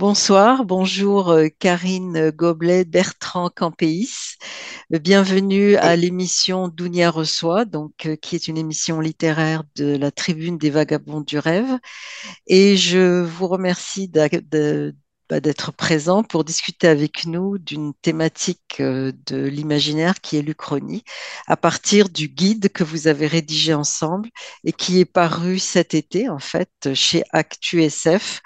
Bonsoir, bonjour euh, Karine Goblet, Bertrand Campéis. Bienvenue à l'émission Dounia reçoit, donc, euh, qui est une émission littéraire de la Tribune des Vagabonds du Rêve. Et je vous remercie bah, d'être présent pour discuter avec nous d'une thématique euh, de l'imaginaire qui est l'Uchronie, à partir du guide que vous avez rédigé ensemble et qui est paru cet été, en fait, chez ActuSF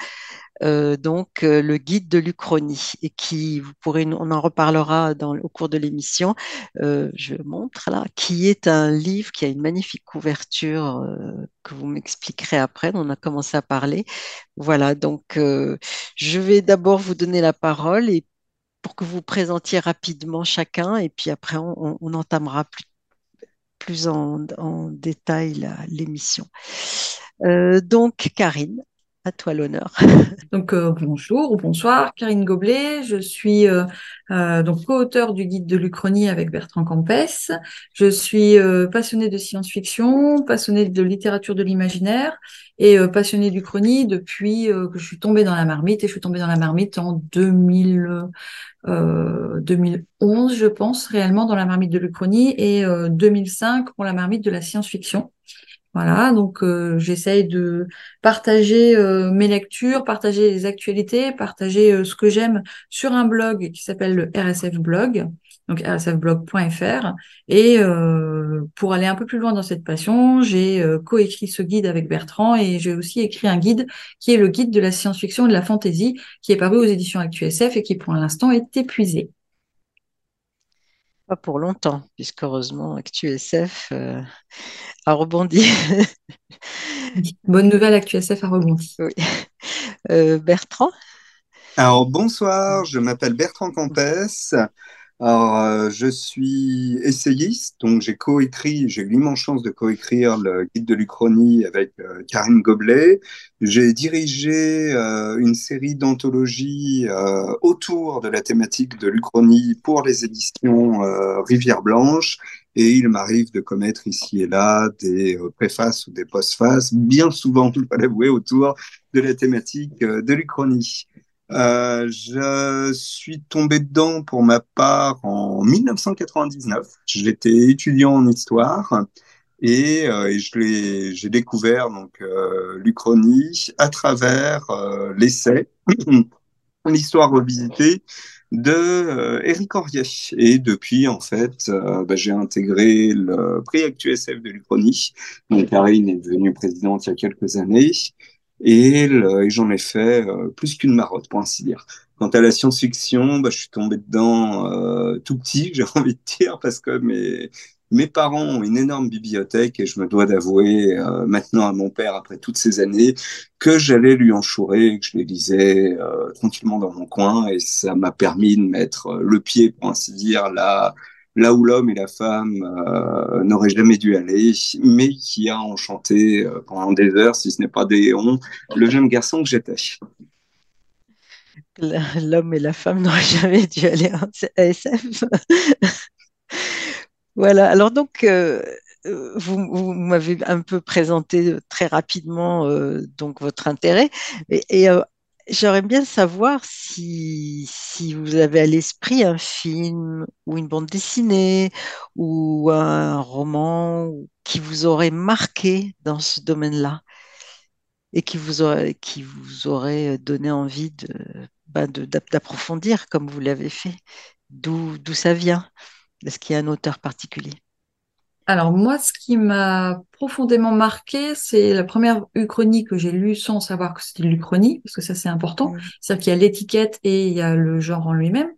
euh, donc euh, le guide de l'Uchronie et qui, vous pourrez, on en reparlera au cours de l'émission, euh, je montre là, qui est un livre qui a une magnifique couverture euh, que vous m'expliquerez après, on a commencé à parler. Voilà, donc je vais d'abord vous donner la parole et pour que vous présentiez rapidement chacun et puis après on, entamera plus, en, détail l'émission. Donc Karine, à toi l'honneur. Donc euh, bonjour ou bonsoir, Karine Goblet. Je suis euh, euh, donc co-auteur du guide de l'Uchronie avec Bertrand Campès. Je suis passionnée de science-fiction, passionnée de littérature de l'imaginaire et passionnée d'Uchronie depuis que je suis tombée dans la marmite. Et je suis tombée dans la marmite en 2000, euh, 2011, je pense, réellement dans la marmite de l'Uchronie et euh, 2005 pour la marmite de la science-fiction. Voilà, donc euh, j'essaye de partager euh, mes lectures, partager les actualités, partager euh, ce que j'aime sur un blog qui s'appelle le RSF Blog, donc rsfblog.fr. Et euh, pour aller un peu plus loin dans cette passion, j'ai euh, coécrit ce guide avec Bertrand et j'ai aussi écrit un guide qui est le guide de la science-fiction et de la fantasy, qui est paru aux éditions ActuSF et qui pour l'instant est épuisé. Pas pour longtemps, puisque heureusement ActuSF euh, a rebondi. Bonne nouvelle, ActuSF a rebondi. Oui. Euh, Bertrand? Alors bonsoir, je m'appelle Bertrand Campès. Alors, euh, je suis essayiste, donc j'ai coécrit, j'ai eu l'immense chance de coécrire le guide de l'Uchronie avec euh, Karine Goblet. J'ai dirigé euh, une série d'anthologies euh, autour de la thématique de l'Uchronie pour les éditions euh, Rivière Blanche. Et il m'arrive de commettre ici et là des préfaces ou des postfaces, bien souvent, il faut l'avouer, autour de la thématique de l'Uchronie. Euh, je suis tombé dedans pour ma part en 1999. J'étais étudiant en histoire et, euh, je j'ai découvert donc euh, l'Uchronie à travers euh, l'essai l'histoire revisitée de Éric Aurier. Et depuis, en fait, bah, j'ai intégré le prix ActuSF de l'Uchronie. Donc, Karine est devenue présidente il y a quelques années. Et, le- et j'en ai fait euh, plus qu'une marotte, pour ainsi dire. Quant à la science-fiction, bah, je suis tombé dedans euh, tout petit, j'ai envie de dire, parce que mes, mes parents ont une énorme bibliothèque et je me dois d'avouer euh, maintenant à mon père, après toutes ces années, que j'allais lui enchourer, que je les lisais euh, tranquillement dans mon coin et ça m'a permis de mettre euh, le pied, pour ainsi dire, là, là où l'homme et la femme n'auraient jamais dû aller, mais qui a enchanté pendant des heures, si ce n'est pas des éons, le jeune garçon que j'étais. L'homme et la femme n'auraient jamais dû aller en ASF. Voilà, alors donc, euh, euh, vous, vous m'avez un peu présenté euh, très rapidement donc votre intérêt et, euh, j'aurais bien savoir si, vous avez à l'esprit un film ou une bande dessinée ou un roman qui vous aurait marqué dans ce domaine-là et qui vous aurait, aurait donné envie ben, d'approfondir comme vous l'avez fait. D'où, d'où ça vient? Est-ce qu'il y a un auteur particulier? Alors moi, ce qui m'a profondément marqué, c'est la première uchronie que j'ai lue sans savoir que c'était l'uchronie, parce que ça c'est important. C'est-à-dire qu'il y a l'étiquette et il y a le genre en lui-même.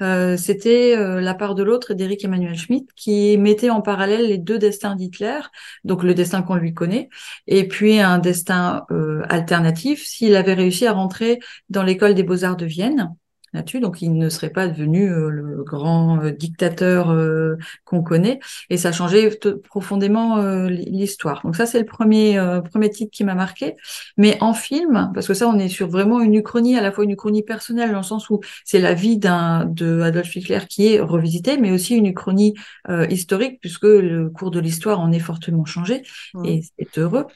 Euh, c'était euh, La part de l'autre d'Éric Emmanuel Schmitt qui mettait en parallèle les deux destins d'Hitler, donc le destin qu'on lui connaît, et puis un destin euh, alternatif s'il avait réussi à rentrer dans l'école des beaux-arts de Vienne là-dessus, donc il ne serait pas devenu euh, le grand euh, dictateur euh, qu'on connaît, et ça changeait profondément l'histoire. Donc ça, c'est le premier premier titre qui m'a marqué. Mais en film, parce que ça, on est sur vraiment une uchronie, à la fois une uchronie personnelle dans le sens où c'est la vie d'un de Adolf Hitler qui est revisitée, mais aussi une uchronie euh, historique puisque le cours de l'histoire en est fortement changé, et c'est heureux.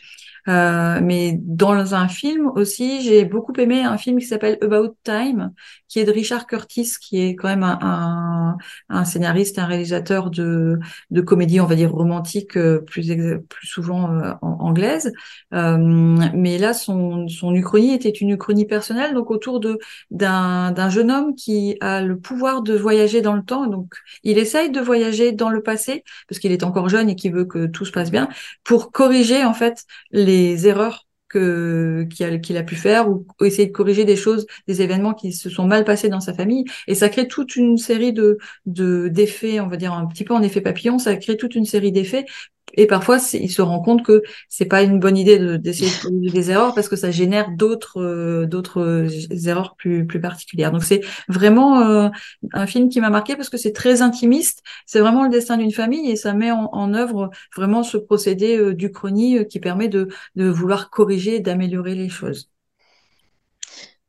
Euh, mais dans un film aussi, j'ai beaucoup aimé un film qui s'appelle About Time, qui est de Richard Curtis, qui est quand même un, un, scénariste, un réalisateur de, de comédie, on va dire romantique, euh, plus, plus souvent euh, anglaise. Euh, mais là, son, son uchronie était une uchronie personnelle, donc autour de d'un jeune homme qui a le pouvoir de voyager dans le temps. Donc, il essaye de voyager dans le passé parce qu'il est encore jeune et qu'il veut que tout se passe bien pour corriger en fait les erreurs que qu'il a, pu faire ou, essayer de corriger des choses, des événements qui se sont mal passés dans sa famille. Et ça crée toute une série de d'effets, on va dire un petit peu en effet papillon, ça crée toute une série d'effets et parfois, il se rend compte que c'est pas une bonne idée d'essayer de, corriger des erreurs parce que ça génère d'autres euh, d'autres euh, erreurs plus plus particulières. Donc c'est vraiment euh, un film qui m'a marqué parce que c'est très intimiste. C'est vraiment le destin d'une famille et ça met en, œuvre vraiment ce procédé du chronie qui permet de de vouloir corriger, d'améliorer les choses.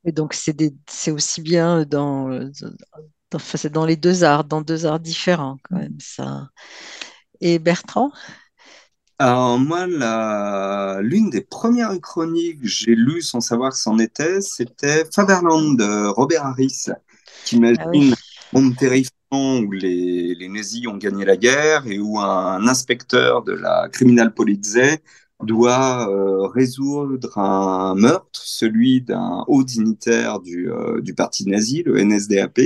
Et donc c'est aussi bien dans dans, dans les deux arts, dans deux arts différents quand même ça. Et Bertrand? Alors moi, l'une des premières chroniques que j'ai lues sans savoir que c'en était, c'était Faberland de Robert Harris, qui imagine ah un monde terrifiant où les, les, nazis ont gagné la guerre et où un inspecteur de la Criminal Police doit euh, résoudre un meurtre, celui d'un haut dignitaire du, euh, du parti nazi, le NSDAP,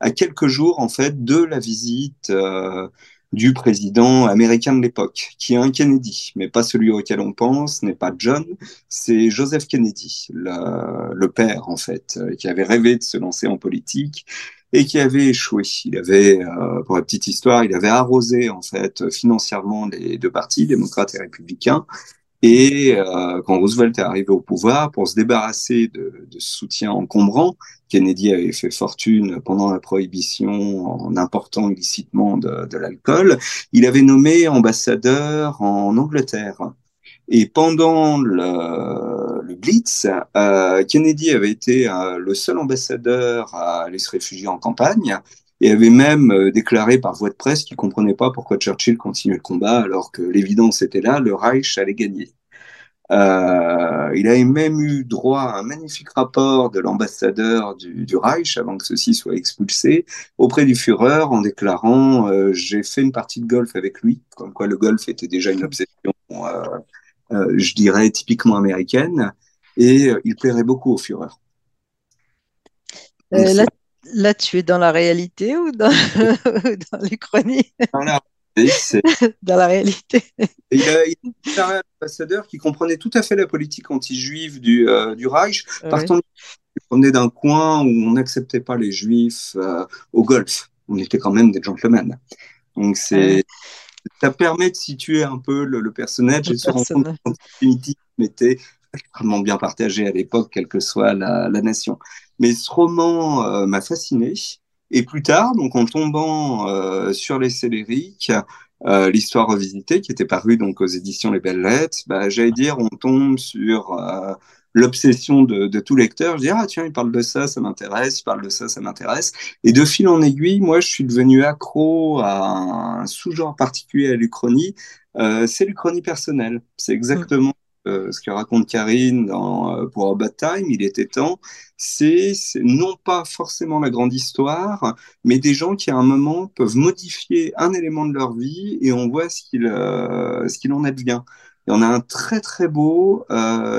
à quelques jours en fait de la visite euh, du président américain de l'époque, qui est un Kennedy, mais pas celui auquel on pense, n'est pas John, c'est Joseph Kennedy, le, père en fait, euh, qui avait rêvé de se lancer en politique et qui avait échoué. Il avait, euh, pour la petite histoire, il avait arrosé en fait financièrement les deux partis, démocrates et républicains, et euh, quand Roosevelt est arrivé au pouvoir, pour se débarrasser de, de ce soutien encombrant, Kennedy avait fait fortune pendant la prohibition en important illicitement de, l'alcool, il avait nommé ambassadeur en Angleterre. Et pendant le, le Blitz, euh, Kennedy avait été euh, le seul ambassadeur à aller se réfugier en campagne et avait même euh, déclaré par voie de presse qu'il comprenait pas pourquoi Churchill continuait le combat alors que l'évidence était là, le Reich allait gagner. Euh, il avait même eu droit à un magnifique rapport de l'ambassadeur du, du, Reich avant que ceci soit expulsé auprès du Führer en déclarant euh, j'ai fait une partie de golf avec lui, comme quoi le golf était déjà une obsession, euh, je dirais typiquement américaine, et il plairait beaucoup au Führer. là, Là, tu es dans la réalité ou dans, dans l'Uchronie Dans la dans la réalité. il y a, un ambassadeur qui comprenait tout à fait la politique anti-juive du, euh, du Reich, oui. partant on est d'un coin où on n'acceptait pas les juifs euh, au Golfe. On était quand même des gentlemen. Donc c'est ça permet de situer un peu le, le personnage le et se rendre compte que l'antisémitisme était extrêmement bien partagé à l'époque, quelle que soit la, la nation. Mais ce roman euh, m'a fasciné. Et plus tard, donc en tombant euh, sur les Célériques, euh, l'histoire revisitée qui était parue donc aux éditions Les Belles Lettres, bah, j'allais dire, on tombe sur l'obsession de, de, tout lecteur. Je dis ah tiens, il parle de ça, ça m'intéresse. Il parle de ça, ça m'intéresse. Et de fil en aiguille, moi, je suis devenu accro à un sous-genre particulier à l'Uchronie. C'est l'Uchronie personnelle. C'est exactement euh, ce que raconte Karine dans, euh, pour Bad Time, il était temps, c'est non pas forcément la grande histoire, mais des gens qui à un moment peuvent modifier un élément de leur vie et on voit ce qu'il euh, ce qu'il en advient. Et on a un très très beau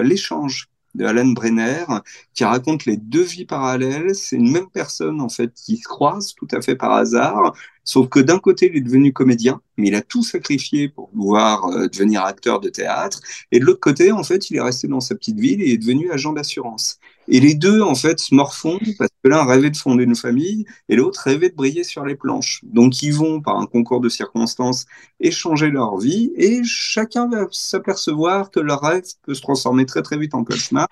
l'échange de Alan Brenner qui raconte les deux vies parallèles. C'est une même personne en fait qui se croise tout à fait par hasard Sauf que d'un côté, il est devenu comédien, mais il a tout sacrifié pour pouvoir euh, devenir acteur de théâtre. Et de l'autre côté, en fait, il est resté dans sa petite ville et est devenu agent d'assurance. Et les deux, en fait, se morfondent parce que l'un rêvait de fonder une famille et l'autre rêvait de briller sur les planches. Donc, ils vont, par un concours de circonstances, échanger leur vie et chacun va s'apercevoir que leur rêve peut se transformer très, très vite en cauchemar.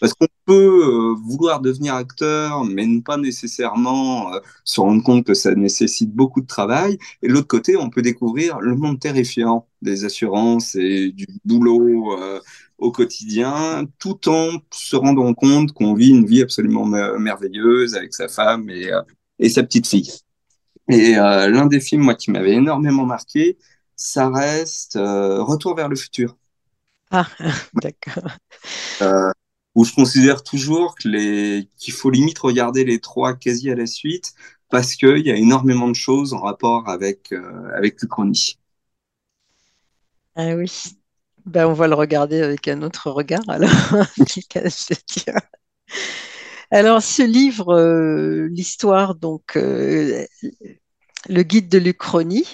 Parce qu'on peut euh, vouloir devenir acteur, mais ne pas nécessairement euh, se rendre compte que ça nécessite beaucoup de travail. Et de l'autre côté, on peut découvrir le monde terrifiant des assurances et du boulot euh, au quotidien, tout en se rendant compte qu'on vit une vie absolument merveilleuse avec sa femme et, euh, et sa petite fille. Et euh, l'un des films, moi, qui m'avait énormément marqué, ça reste Retour vers le futur Ah, d'accord. Où je considère toujours qu'il faut limite regarder les trois quasi à la suite parce qu'il y a énormément de choses en rapport avec, euh, avec l'Uchronie. Ah oui. Ben, on va le regarder avec un autre regard alors. alors, ce livre, euh, l'histoire, donc, euh, le guide de l'Uchronie,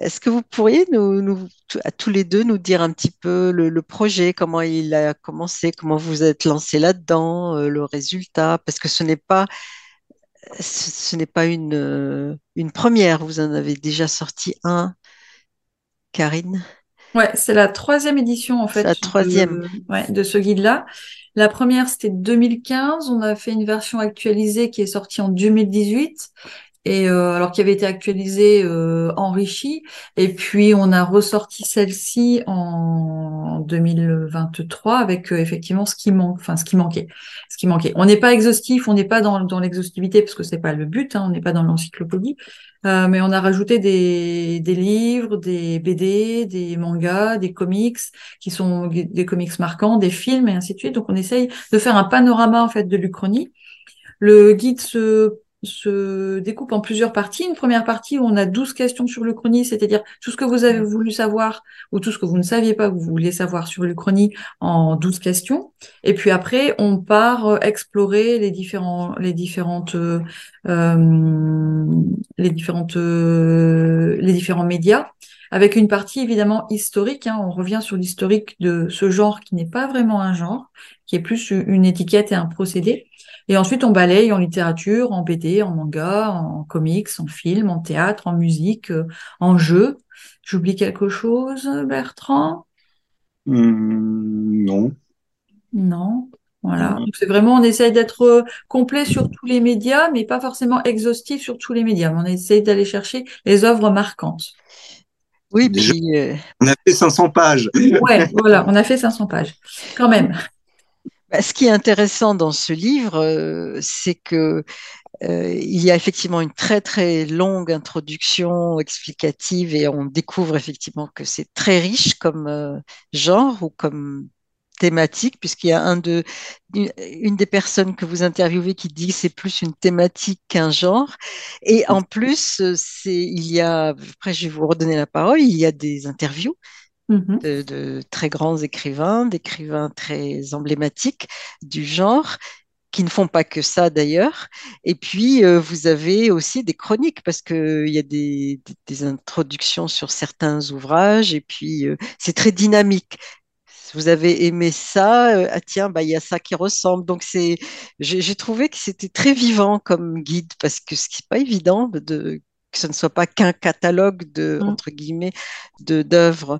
est-ce que vous pourriez nous, à tous les deux nous dire un petit peu le, projet, comment il a commencé, comment vous êtes lancé là-dedans, euh, le résultat, parce que ce n'est pas ce, n'est pas une, une première, vous en avez déjà sorti un, Karine? Ouais, c'est la troisième édition en fait. La troisième. De, de ce guide-là. La première, c'était 2015. On a fait une version actualisée qui est sortie en 2018 et euh, alors qui avait été actualisée, euh, enrichie, et puis on a ressorti celle-ci en 2023 avec euh, effectivement ce qui manque, enfin ce qui manquait, ce qui manquait. On n'est pas exhaustif, on n'est pas dans, l'exhaustivité parce que c'est pas le but, hein, on n'est pas dans l'encyclopédie, euh, mais on a rajouté des, des livres, des BD, des mangas, des comics qui sont des comics marquants, des films et ainsi de suite. Donc on essaye de faire un panorama en fait de l'Uchronie. Le guide se se découpe en plusieurs parties. Une première partie où on a 12 questions sur l'Uchronie, c'est-à-dire tout ce que vous avez voulu savoir ou tout ce que vous ne saviez pas que vous vouliez savoir sur l'Uchronie en 12 questions. Et puis après, on part euh, explorer les différents, les différentes, euh, les différentes, euh, les différents médias avec une partie évidemment historique. Hein. on revient sur l'historique de ce genre qui n'est pas vraiment un genre, qui est plus une étiquette et un procédé. Et ensuite, on balaye en littérature, en BD, en manga, en comics, en film, en théâtre, en musique, euh, en jeu. J'oublie quelque chose, Bertrand? Hmm, Non. Non. Voilà. c'est vraiment, on essaye d'être euh, complet sur tous les médias, mais pas forcément exhaustif sur tous les médias. on essaye d'aller chercher les œuvres marquantes. Oui, puis. Euh, on a fait 500 pages. Ouais, voilà, on a fait 500 pages. Quand même. Bah, ce qui est intéressant dans ce livre, euh, c'est que euh, il y a effectivement une très très longue introduction explicative et on découvre effectivement que c'est très riche comme euh, genre ou comme thématique, puisqu'il y a un de, une des personnes que vous interviewez qui dit que c'est plus une thématique qu'un genre. Et en plus, c'est, il y a, après je vais vous redonner la parole, il y a des interviews Mhm. de, très grands écrivains, d'écrivains très emblématiques du genre qui ne font pas que ça d'ailleurs. Et puis, euh, vous avez aussi des chroniques parce qu'il y a des, introductions sur certains ouvrages et puis euh, c'est très dynamique. Vous avez aimé ça, euh, ah tiens, bah, il y a ça qui ressemble. Donc, c'est, j'ai trouvé que c'était très vivant comme guide parce que ce qui n'est pas évident de que ce ne soit pas qu'un catalogue de mm. entre guillemets de d'œuvres.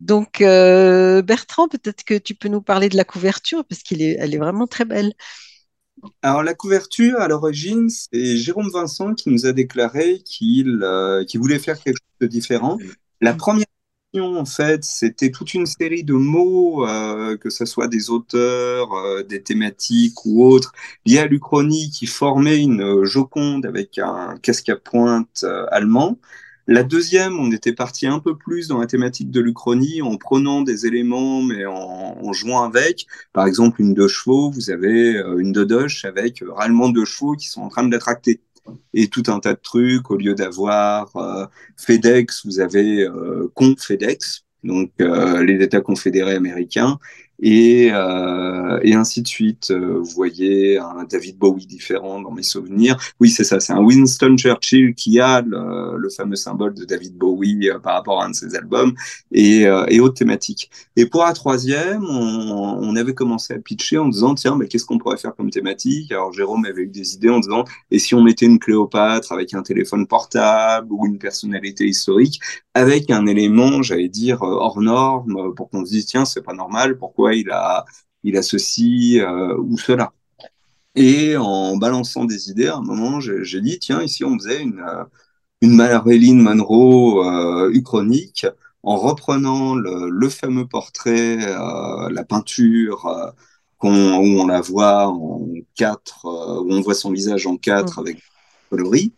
Donc euh, Bertrand, peut-être que tu peux nous parler de la couverture parce qu'elle est, elle est vraiment très belle. Alors la couverture, à l'origine, c'est Jérôme Vincent qui nous a déclaré qu'il euh, voulait faire quelque chose de différent. La première en fait, c'était toute une série de mots, euh, que ce soit des auteurs, euh, des thématiques ou autres, liés à l'Uchronie, qui formaient une euh, Joconde avec un casque à pointe allemand. La deuxième, on était parti un peu plus dans la thématique de l'Uchronie en prenant des éléments mais en, jouant avec. Par exemple, une deux chevaux, vous avez une dodoche avec râlement de chevaux qui sont en train de la tracter et tout un tas de trucs. Au lieu d'avoir euh, FedEx, vous avez euh, Confedex, donc euh, les États confédérés américains, et, euh, et ainsi de suite. Euh, vous voyez un David Bowie différent dans mes souvenirs. Oui, c'est ça, c'est un Winston Churchill qui a le, fameux symbole de David Bowie euh, par rapport à un de ses albums et, et autres thématiques. Et pour la troisième, on, on avait commencé à pitcher en disant, tiens, mais qu'est-ce qu'on pourrait faire comme thématique? Alors Jérôme avait eu des idées en disant, et si on mettait une Cléopâtre avec un téléphone portable ou une personnalité historique avec un élément, j'allais dire, hors norme pour qu'on se dise, tiens, c'est pas normal, pourquoi il a, il a ceci euh, ou cela. Et en balançant des idées, à un moment, j'ai dit, tiens, ici, on faisait une, euh, une Marilyn Monroe euh, uchronique en reprenant le, fameux portrait, la peinture, où on la voit en quatre, où on voit son visage en quatre mmh. avec coloris.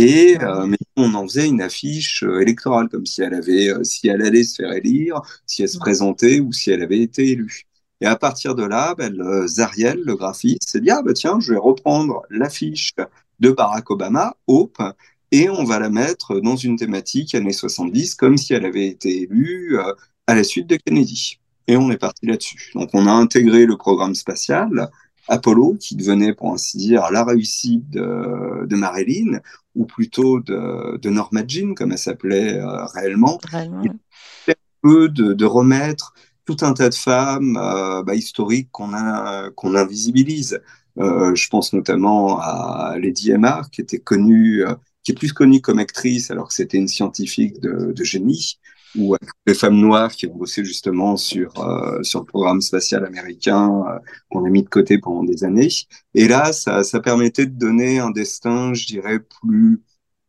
Et mais on en faisait une affiche électorale, comme si elle avait, si elle allait se faire élire, si elle se présentait ou si elle avait été élue. Et à partir de là, ben, le Zariel, le graphiste, s'est dit ah ben tiens, je vais reprendre l'affiche de Barack Obama, Hope, et on va la mettre dans une thématique années 70, comme si elle avait été élue euh, à la suite de Kennedy. Et on est parti là-dessus. Donc on a intégré le programme spatial, Apollo, qui devenait, pour ainsi dire, la réussite de, de Marilyn, ou plutôt de, de Norma Jean, comme elle s'appelait euh, réellement. Réellement. peu de, de, remettre tout un tas de femmes euh, bah, historiques qu'on invisibilise. Euh, je pense notamment à Lady Emma, qui était connue, euh, qui est plus connue comme actrice alors que c'était une scientifique de, de, génie, ou les femmes noires qui ont bossé justement sur euh, sur le programme spatial américain euh, qu'on a mis de côté pendant des années. Et là, ça, ça permettait de donner un destin, je dirais, plus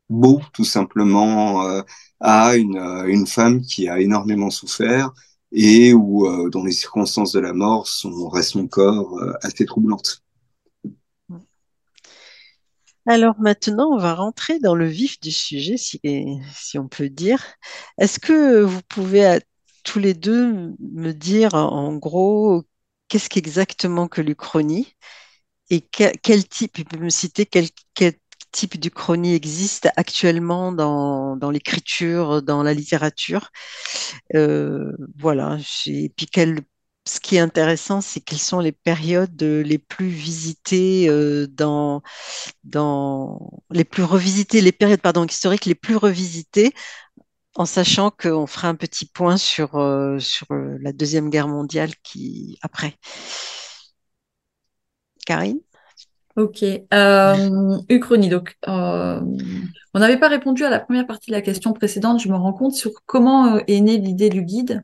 beau, tout simplement, euh, à une, une femme qui a énormément souffert et où, dont les circonstances de la mort sont restent encore assez troublantes. Alors maintenant, on va rentrer dans le vif du sujet, si, on peut dire. Est-ce que vous pouvez tous les deux me dire en gros qu'est-ce qu'exactement que l'Uchronie et quel, type, vous pouvez me citer quel, type d'Uchronie existe actuellement dans, l'écriture, dans la littérature? Euh, voilà, et puis quel ce qui est intéressant, c'est quelles sont les périodes les plus visitées euh, dans, les plus revisitées, les périodes historiques les plus revisitées, en sachant qu'on fera un petit point sur, euh, sur euh, la Deuxième Guerre mondiale qui après. Karine? Ok. Uchronie. Donc, on n'avait pas répondu à la première partie de la question précédente. Je me rends compte sur comment est née l'idée du guide.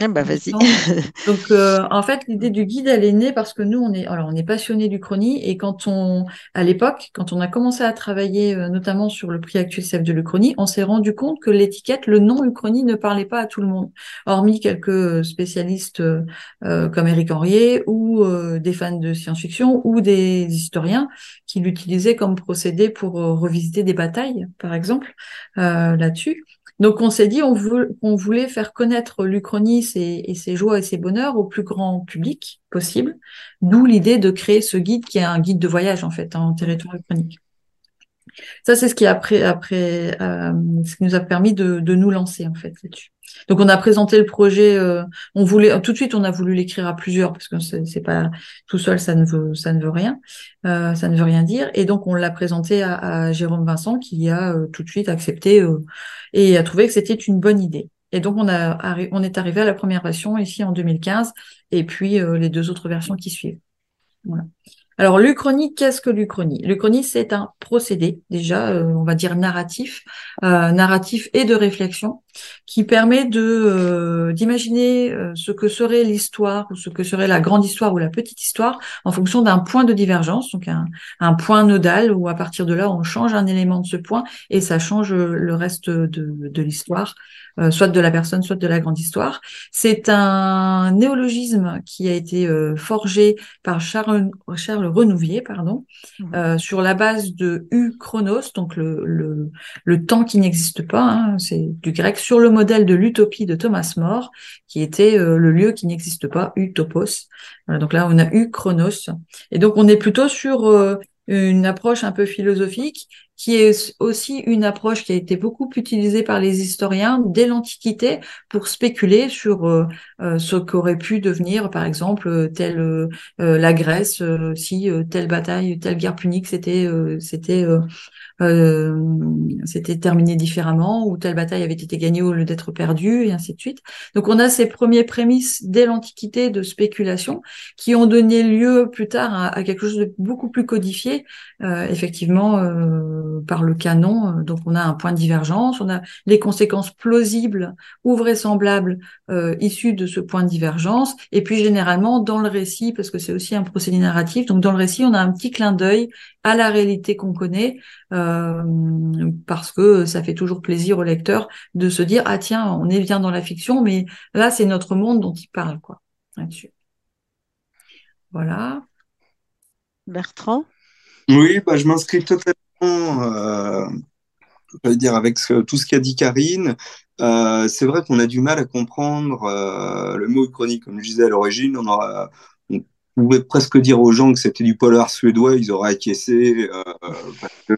Ah bah vas-y. Donc euh, en fait l'idée du guide elle est née parce que nous on est alors on est passionné du chronie et quand on à l'époque quand on a commencé à travailler euh, notamment sur le prix actuel de l'Uchronie on s'est rendu compte que l'étiquette le nom Uchronie ne parlait pas à tout le monde hormis quelques spécialistes euh, comme Eric Henriet ou des fans de science-fiction ou des historiens qui l'utilisaient comme procédé pour revisiter des batailles par exemple là-dessus. Donc on s'est dit on, voulait faire connaître l'Uchronie et, ses joies et ses bonheurs au plus grand public possible, d'où l'idée de créer ce guide qui est un guide de voyage en fait en territoire uchronique. Ça c'est ce qui après après euh, ce qui nous a permis de, de nous lancer en fait là-dessus. Donc on a présenté le projet, euh, on voulait tout de suite on a voulu l'écrire à plusieurs parce que c'est pas tout seul ça ne veut ça ne veut rien, euh, ça ne veut rien dire et donc on l'a présenté à, à, Jérôme Vincent qui a euh, tout de suite accepté et a trouvé que c'était une bonne idée. Et donc on a on est arrivé à la première version ici en 2015 et puis les deux autres versions qui suivent. Voilà. Alors, l'Uchronie, qu'est-ce que l'Uchronie? L'Uchronie, c'est un procédé, déjà, euh, on va dire narratif, euh, narratif et de réflexion, qui permet de euh, d'imaginer ce que serait l'histoire ou ce que serait la grande histoire ou la petite histoire en fonction d'un point de divergence, donc un, point nodal où à partir de là, on change un élément de ce point et ça change le reste de l'histoire euh, soit de la personne, soit de la grande histoire. C'est un néologisme qui a été euh, forgé par Charles, Charles Renouvier, pardon, mmh. euh, sur la base de U chronos, donc le, le, le temps qui n'existe pas, hein, c'est du grec, sur le modèle de l'utopie de Thomas More, qui était le lieu qui n'existe pas, utopos. donc là, on a U chronos. Et donc, on est plutôt sur une approche un peu philosophique qui est aussi une approche qui a été beaucoup utilisée par les historiens dès l'Antiquité pour spéculer sur euh, euh, ce qu'aurait pu devenir, par exemple, telle euh, la Grèce, si telle bataille, telle guerre punique, c'était c'était c'était terminé différemment, ou telle bataille avait été gagnée au lieu d'être perdue, et ainsi de suite. Donc on a ces premiers prémices dès l'Antiquité de spéculation qui ont donné lieu plus tard à, quelque chose de beaucoup plus codifié, effectivement par le canon. Euh, donc on a un point de divergence, on a les conséquences plausibles ou vraisemblables euh, issues de ce point de divergence. Et puis généralement dans le récit, parce que c'est aussi un procédé narratif, donc dans le récit on a un petit clin d'œil à la réalité qu'on connaît, euh, parce que ça fait toujours plaisir au lecteur de se dire ah tiens on est bien dans la fiction, mais là c'est notre monde dont il parle quoi là-dessus. Voilà. Bertrand? Oui, bah, je m'inscris totalement euh, je veux dire, avec tout ce qu'a dit Karine, euh, c'est vrai qu'on a du mal à comprendre euh, le mot chronique. Comme je disais à l'origine, on, aura, on pouvait presque dire aux gens que c'était du polar suédois, ils auraient acquiescé, euh, parce que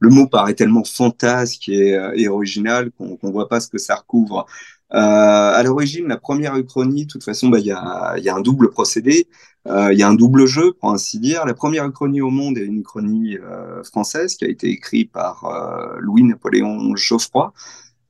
le, mot paraît tellement fantasque et, et original qu'on ne voit pas ce que ça recouvre. Euh, à l'origine, la première uchronie, de toute façon, bah, il bah, y, a, y a un double procédé, il y a un double jeu, pour ainsi dire. La première uchronie au monde est une uchronie française qui a été écrite par Louis-Napoléon Geoffroy.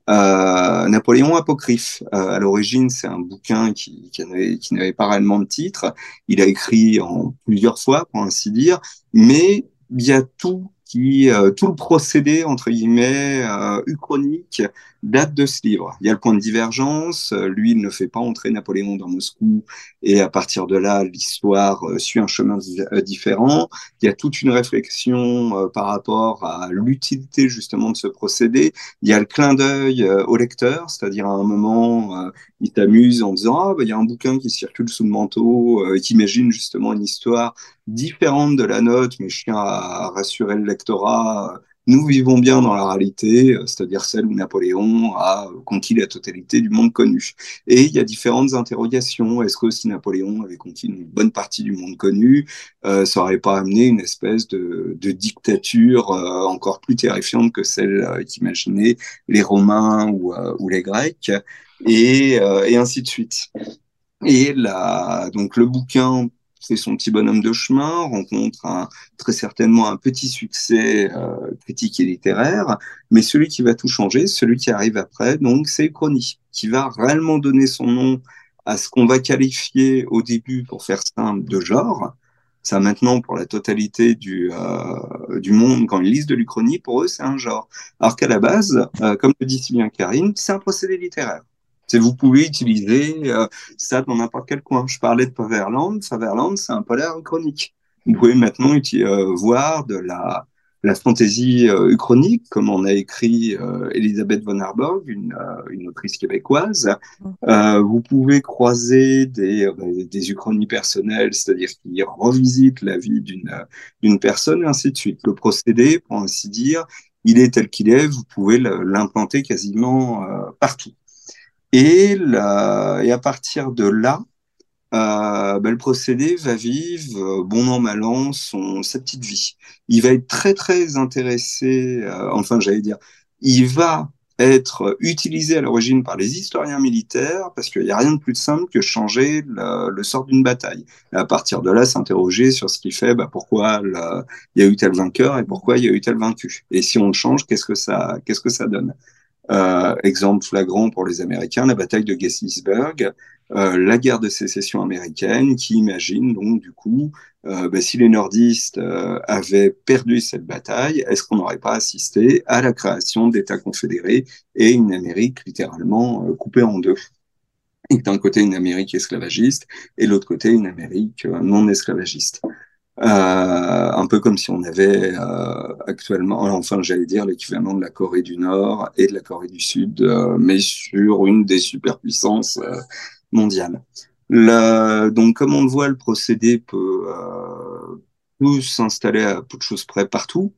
Euh, Napoléon apocryphe. Euh, à l'origine, c'est un bouquin qui, qui n'avait pas réellement de titre. Il a écrit en plusieurs fois, pour ainsi dire, mais il y a tout qui euh, tout le procédé entre guillemets euh, uchronique date de ce livre. Il y a le point de divergence. Euh, lui, il ne fait pas entrer Napoléon dans Moscou, et à partir de là, l'histoire euh, suit un chemin différent. Il y a toute une réflexion par rapport à l'utilité justement de ce procédé. Il y a le clin d'œil au lecteur, c'est-à-dire à un moment, il t'amuse en disant ah bah, il y a un bouquin qui circule sous le manteau, qui imagine justement une histoire différente de la note, mais je tiens à rassurer le lectorat. Nous vivons bien dans la réalité, c'est-à-dire celle où Napoléon a conquis la totalité du monde connu. Et il y a différentes interrogations. Est-ce que si Napoléon avait conquis une bonne partie du monde connu, euh, ça n'aurait pas amené une espèce de, dictature euh, encore plus terrifiante que celle euh, qu'imaginaient les Romains ou, euh, ou les Grecs, et, et ainsi de suite. Et là, donc le bouquin fait son petit bonhomme de chemin, rencontre un, très certainement un petit succès euh, critique et littéraire, mais celui qui va tout changer, celui qui arrive après, donc c'est Chrony, qui va réellement donner son nom à ce qu'on va qualifier au début, pour faire simple, de genre. Ça maintenant, pour la totalité du, euh, du monde, quand ils lisent de l'Uchronie, pour eux, c'est un genre. Alors qu'à la base, euh, comme le dit si bien Karine, c'est un procédé littéraire. Vous pouvez utiliser euh, ça dans n'importe quel coin. Je parlais de Faverland. Faverland, c'est un polar chronique. Vous pouvez maintenant euh, voir de la, la fantaisie euh, chronique, comme on a écrit euh, Elisabeth von Arborg, une, une autrice québécoise. Euh, vous pouvez croiser des, des uchronies personnelles, c'est-à-dire qui revisitent la vie d'une d'une personne, et ainsi de suite. Le procédé, pour ainsi dire, il est tel qu'il est, vous pouvez l'implanter quasiment partout. Et, la, et à partir de là, euh, ben, le procédé va vivre, euh, bon an, mal an, son, sa petite vie. Il va être très, très intéressé, euh, enfin, j'allais dire, il va être utilisé à l'origine par les historiens militaires parce qu'il n'y a rien de plus simple que changer le, le sort d'une bataille. À partir de là, s'interroger sur ce qui fait bah, pourquoi il y a eu tel vainqueur et pourquoi il y a eu tel vaincu. Et si on le change, qu'est-ce que ça, qu'est-ce que ça donne? Euh, exemple flagrant pour les Américains, la bataille de Gettysburg, euh, la guerre de sécession américaine, qui imagine donc du coup, euh, ben, si les nordistes euh, avaient perdu cette bataille, est-ce qu'on n'aurait pas assisté à la création d'États confédérés et une Amérique littéralement euh, coupée en deux? D'un côté une Amérique esclavagiste et l'autre côté une Amérique non esclavagiste. Euh, un peu comme si on avait euh, actuellement, enfin j'allais dire l'équivalent de la Corée du Nord et de la Corée du Sud, euh, mais sur une des superpuissances mondiales. Le, donc comme on le voit, le procédé peut, peut s'installer à peu de choses près partout,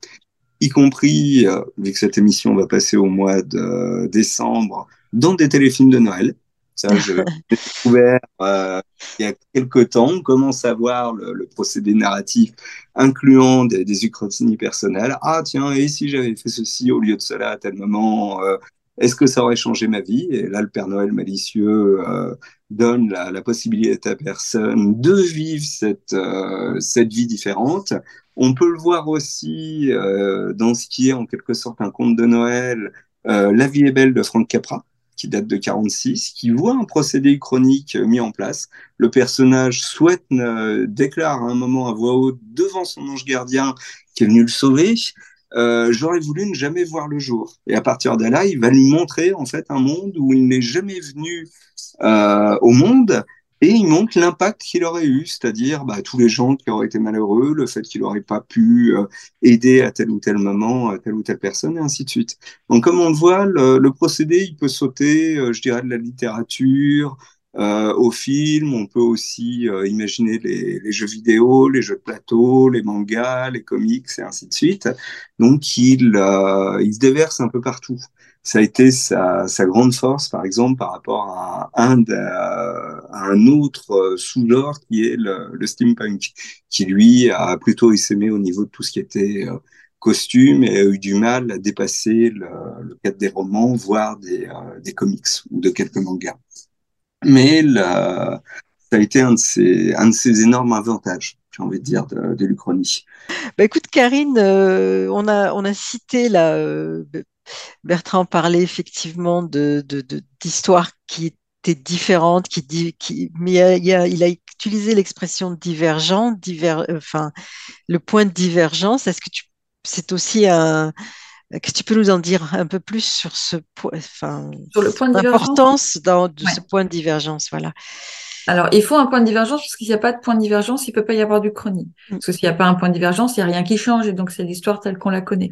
y compris, vu que cette émission va passer au mois de décembre, dans des téléfilms de Noël. Ça, je découvert euh, il y a quelques temps. On commence à voir le, le procédé narratif incluant des, des uchronies personnelles. Ah tiens, et si j'avais fait ceci au lieu de cela à tel moment, euh, est-ce que ça aurait changé ma vie? Et là, le Père Noël malicieux euh, donne la, la, possibilité à personne de vivre cette, euh, cette vie différente. On peut le voir aussi euh, dans ce qui est en quelque sorte un conte de Noël, La vie est belle de Franck Capra qui date de 46, qui voit un procédé chronique mis en place. Le personnage souhaite, euh, déclare à un moment à voix haute devant son ange gardien qui est venu le sauver. Euh, J'aurais voulu ne jamais voir le jour. Et à partir de là, il va lui montrer en fait un monde où il n'est jamais venu euh, au monde et il montre l'impact qu'il aurait eu, c'est-à-dire bah, tous les gens qui auraient été malheureux, le fait qu'il n'aurait pas pu euh, aider à tel ou tel moment à telle ou telle personne, et ainsi de suite. Donc comme on le voit, le, procédé, il peut sauter, euh, je dirais, de la littérature euh, au film. On peut aussi euh, imaginer les, jeux vidéo, les jeux de plateau, les mangas, les comics et ainsi de suite. Donc, il, il se déverse un peu partout. Ça a été sa, sa grande force, par exemple, par rapport à un, à un autre sous-genre qui est le, le, steampunk, qui lui a plutôt essaimé au niveau de tout ce qui était costume et a eu du mal à dépasser le, le cadre des romans, voire des, des comics ou de quelques mangas mais ça a été un de ces, un de ces énormes avantages, j'ai envie de dire, de, de l'Uchronie. Bah écoute, Karine, euh, on, a, on a cité là, euh, Bertrand parlait effectivement de, d'histoires de, qui étaient différentes, qui, qui, mais il a, il a utilisé l'expression divergent, diver, enfin, le point de divergence. Est-ce que tu, c'est aussi un, que tu peux nous en dire un peu plus sur ce point, enfin, sur le point de l'importance de ouais. ce point de divergence, voilà. Alors, il faut un point de divergence parce qu'il n'y a pas de point de divergence, il peut pas y avoir du chronie. Mm. Parce que s'il n'y a pas un point de divergence, il n'y a rien qui change et donc c'est l'histoire telle qu'on la connaît.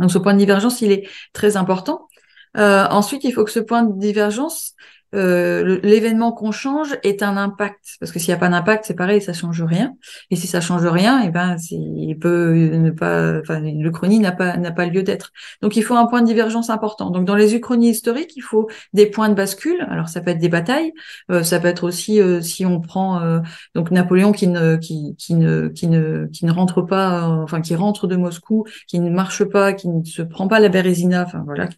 Donc, ce point de divergence, il est très important. Euh, ensuite, il faut que ce point de divergence, euh, l'événement qu'on change est un impact. Parce que s'il n'y a pas d'impact, c'est pareil, ça change rien. Et si ça change rien, et eh ben, il peut ne pas, enfin, l'Uchronie n'a pas, n'a pas lieu d'être. Donc, il faut un point de divergence important. Donc, dans les uchronies historiques, il faut des points de bascule. Alors, ça peut être des batailles. Euh, ça peut être aussi, euh, si on prend, euh, donc, Napoléon qui ne, qui, qui ne, qui ne, qui ne rentre pas, enfin, qui rentre de Moscou, qui ne marche pas, qui ne se prend pas la Bérésina, enfin, voilà,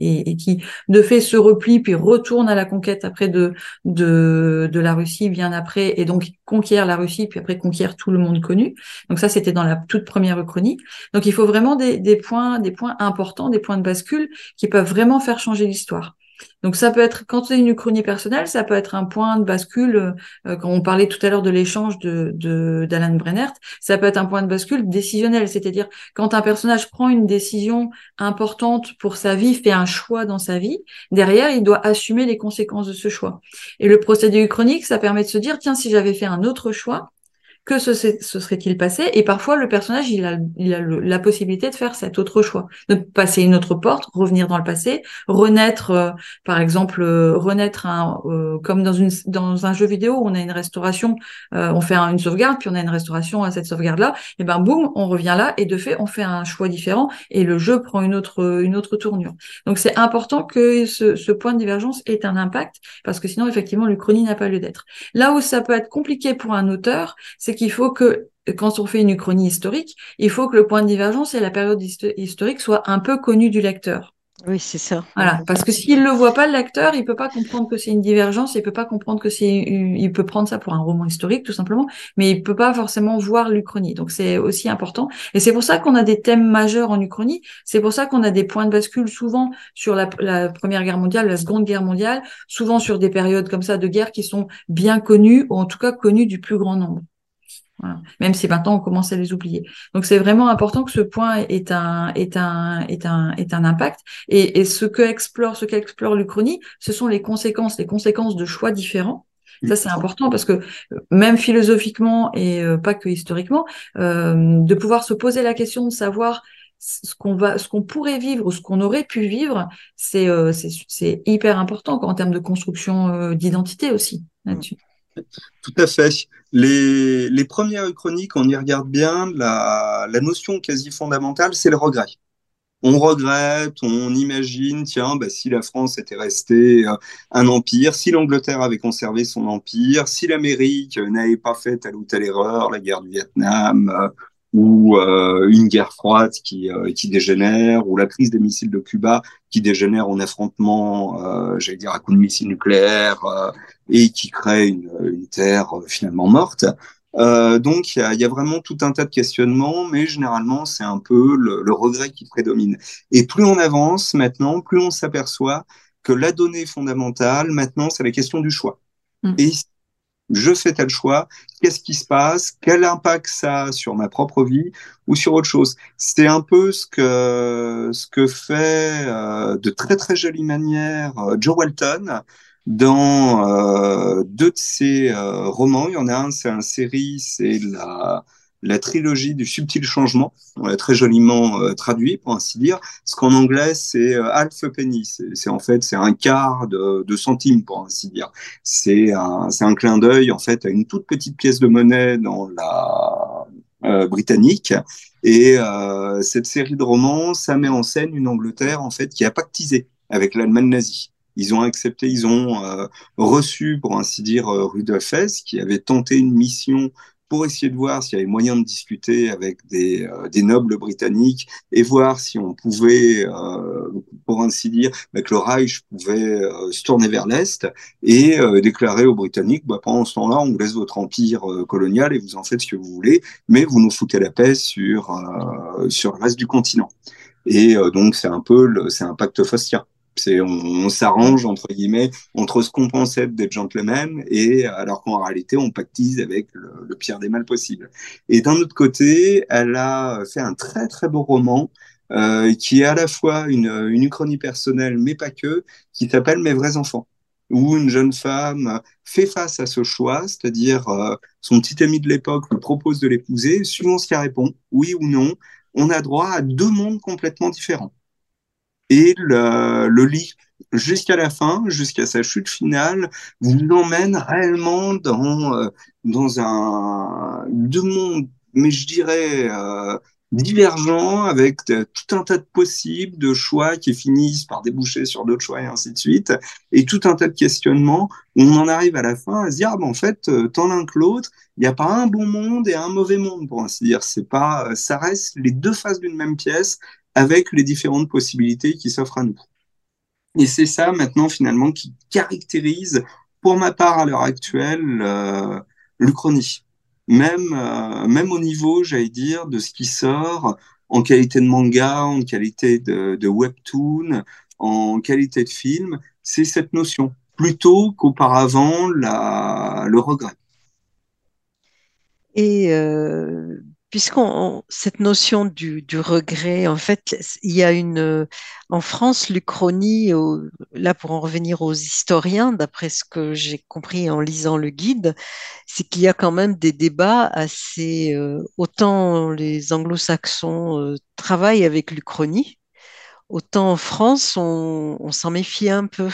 et, et qui, de fait, se replie puis retourne à la conquête après de, la Russie bien après, et donc conquiert la Russie, puis après conquiert tout le monde connu. Donc ça, c'était dans la toute première Uchronie. Donc il faut vraiment des points, des points importants, des points de bascule qui peuvent vraiment faire changer l'histoire. Donc ça peut être, quand c'est une uchronie personnelle, ça peut être un point de bascule, euh, quand on parlait tout à l'heure de l'échange de d'Alan Brennert, ça peut être un point de bascule décisionnel, c'est-à-dire quand un personnage prend une décision importante pour sa vie, fait un choix dans sa vie, derrière, il doit assumer les conséquences de ce choix. Et le procédé uchronique, ça permet de se dire, tiens, si j'avais fait un autre choix, que se, serait-il passé? Et parfois, le personnage, il a, il a la possibilité de faire cet autre choix, de passer une autre porte, revenir dans le passé, renaître, euh, par exemple, euh, renaître un, euh, comme dans, une, dans un jeu vidéo où on a une restauration, on fait une sauvegarde, puis on a une restauration à cette sauvegarde-là, et ben boum, on revient là, et de fait, on fait un choix différent, et le jeu prend une autre, une autre tournure. Donc c'est important que ce, ce point de divergence ait un impact, parce que sinon, effectivement, l'Uchronie n'a pas lieu d'être. Là où ça peut être compliqué pour un auteur, c'est qu'il faut que, quand on fait une uchronie historique, il faut que le point de divergence et la période historique soient un peu connus du lecteur. Oui, c'est ça. Voilà, parce que s'il le voit pas, le lecteur, il peut pas comprendre que c'est une divergence, il peut pas comprendre que c'est, il peut prendre ça pour un roman historique tout simplement, mais il peut pas forcément voir l'Uchronie. Donc c'est aussi important, et c'est pour ça qu'on a des thèmes majeurs en Uchronie. C'est pour ça qu'on a des points de bascule souvent sur la, la, Première Guerre mondiale, la Seconde Guerre mondiale, souvent sur des périodes comme ça de guerre qui sont bien connues ou en tout cas connues du plus grand nombre. Même si maintenant on commence à les oublier. Donc c'est vraiment important que ce point ait un, est un, est un, est un impact. Et, et ce que explore, ce qu'explore l'Uchronie, ce sont les conséquences, les conséquences de choix différents. Ça, c'est important parce que euh, même philosophiquement et euh, pas que historiquement, euh, de pouvoir se poser la question de savoir ce qu'on va, ce qu'on pourrait vivre ou ce qu'on aurait pu vivre, c'est euh, c'est hyper important en termes de construction d'identité aussi là-dessus. Tout à fait. Les, premières chroniques, on y regarde bien, la, la notion quasi fondamentale, c'est le regret. On regrette, on imagine, tiens, bah, si la France était restée euh, un empire, si l'Angleterre avait conservé son empire, si l'Amérique n'avait pas fait telle ou telle erreur, la guerre du Vietnam, euh, ou euh, une guerre froide qui, euh, qui dégénère, ou la crise des missiles de Cuba qui dégénère en affrontement, euh, j'allais dire, à coup de missiles nucléaires, euh, et qui crée une, une terre finalement morte. donc il y a, y a, vraiment tout un tas de questionnements, mais généralement c'est un peu le, le, regret qui prédomine. Et plus on avance maintenant, plus on s'aperçoit que la donnée fondamentale maintenant c'est la question du choix. Mmh. Et je fais tel choix, qu'est-ce qui se passe, quel impact ça a sur ma propre vie ou sur autre chose. C'est un peu ce que, ce que fait euh, de très très jolie manière euh, Joe Walton dans euh, deux de ses euh, romans. Il y en a un, c'est un série, c'est la, la trilogie du subtil changement. On l'a très joliment euh, traduit, pour ainsi dire. Ce qu'en anglais, c'est euh, half penny. C'est en fait, c'est un quart de, de, centime, pour ainsi dire. C'est un, clin d'œil, en fait, à une toute petite pièce de monnaie dans la euh, britannique. Et euh, cette série de romans, ça met en scène une Angleterre, en fait, qui a pactisé avec l'Allemagne nazie. Ils ont accepté, ils ont reçu, pour ainsi dire, Rudolf Hess, qui avait tenté une mission pour essayer de voir s'il y avait moyen de discuter avec des, euh, nobles britanniques et voir si on pouvait, euh, pour ainsi dire, bah, que le Reich pouvait euh, se tourner vers l'Est et déclarer aux Britanniques, bah, pendant ce temps-là, on vous laisse votre empire colonial et vous en faites ce que vous voulez, mais vous nous foutez la paix sur, sur le reste du continent. Et donc, c'est un peu, c'est un pacte faustien. C'est on, s'arrange entre guillemets entre ce qu'on pensait être des gentlemen et alors qu'en réalité on pactise avec le, pire des mal possibles. Et d'un autre côté, elle a fait un très très beau roman euh, qui est à la fois une, une uchronie personnelle mais pas que, qui s'appelle Mes vrais enfants où une jeune femme fait face à ce choix, c'est-à-dire euh, son petit ami de l'époque lui propose de l'épouser, suivant ce qu'elle répond, oui ou non, on a droit à deux mondes complètement différents et le, lit jusqu'à la fin, jusqu'à sa chute finale, vous emmène réellement dans euh, dans un deux mondes, mais je dirais euh, divergents, avec tout un tas de possibles, de choix qui finissent par déboucher sur d'autres choix et ainsi de suite, et tout un tas de questionnements où on en arrive à la fin à se dire ah ben en fait euh, tant l'un que l'autre, il n'y a pas un bon monde et un mauvais monde pour ainsi dire. C'est pas, ça reste les deux faces d'une même pièce avec les différentes possibilités qui s'offrent à nous. Et c'est ça maintenant finalement qui caractérise, pour ma part à l'heure actuelle, euh, l'Uchronie. Même, euh, même au niveau, j'allais dire, de ce qui sort en qualité de manga, en qualité de, webtoon, en qualité de film, c'est cette notion, plutôt qu'auparavant le regret. Et euh, puisqu'on cette notion du, regret, en fait, il y a une en France l'Uchronie, là pour en revenir aux historiens, d'après ce que j'ai compris en lisant le guide, c'est qu'il y a quand même des débats assez euh, autant les Anglo-Saxons euh, travaillent avec l'Uchronie, autant en France on s'en méfie un peu.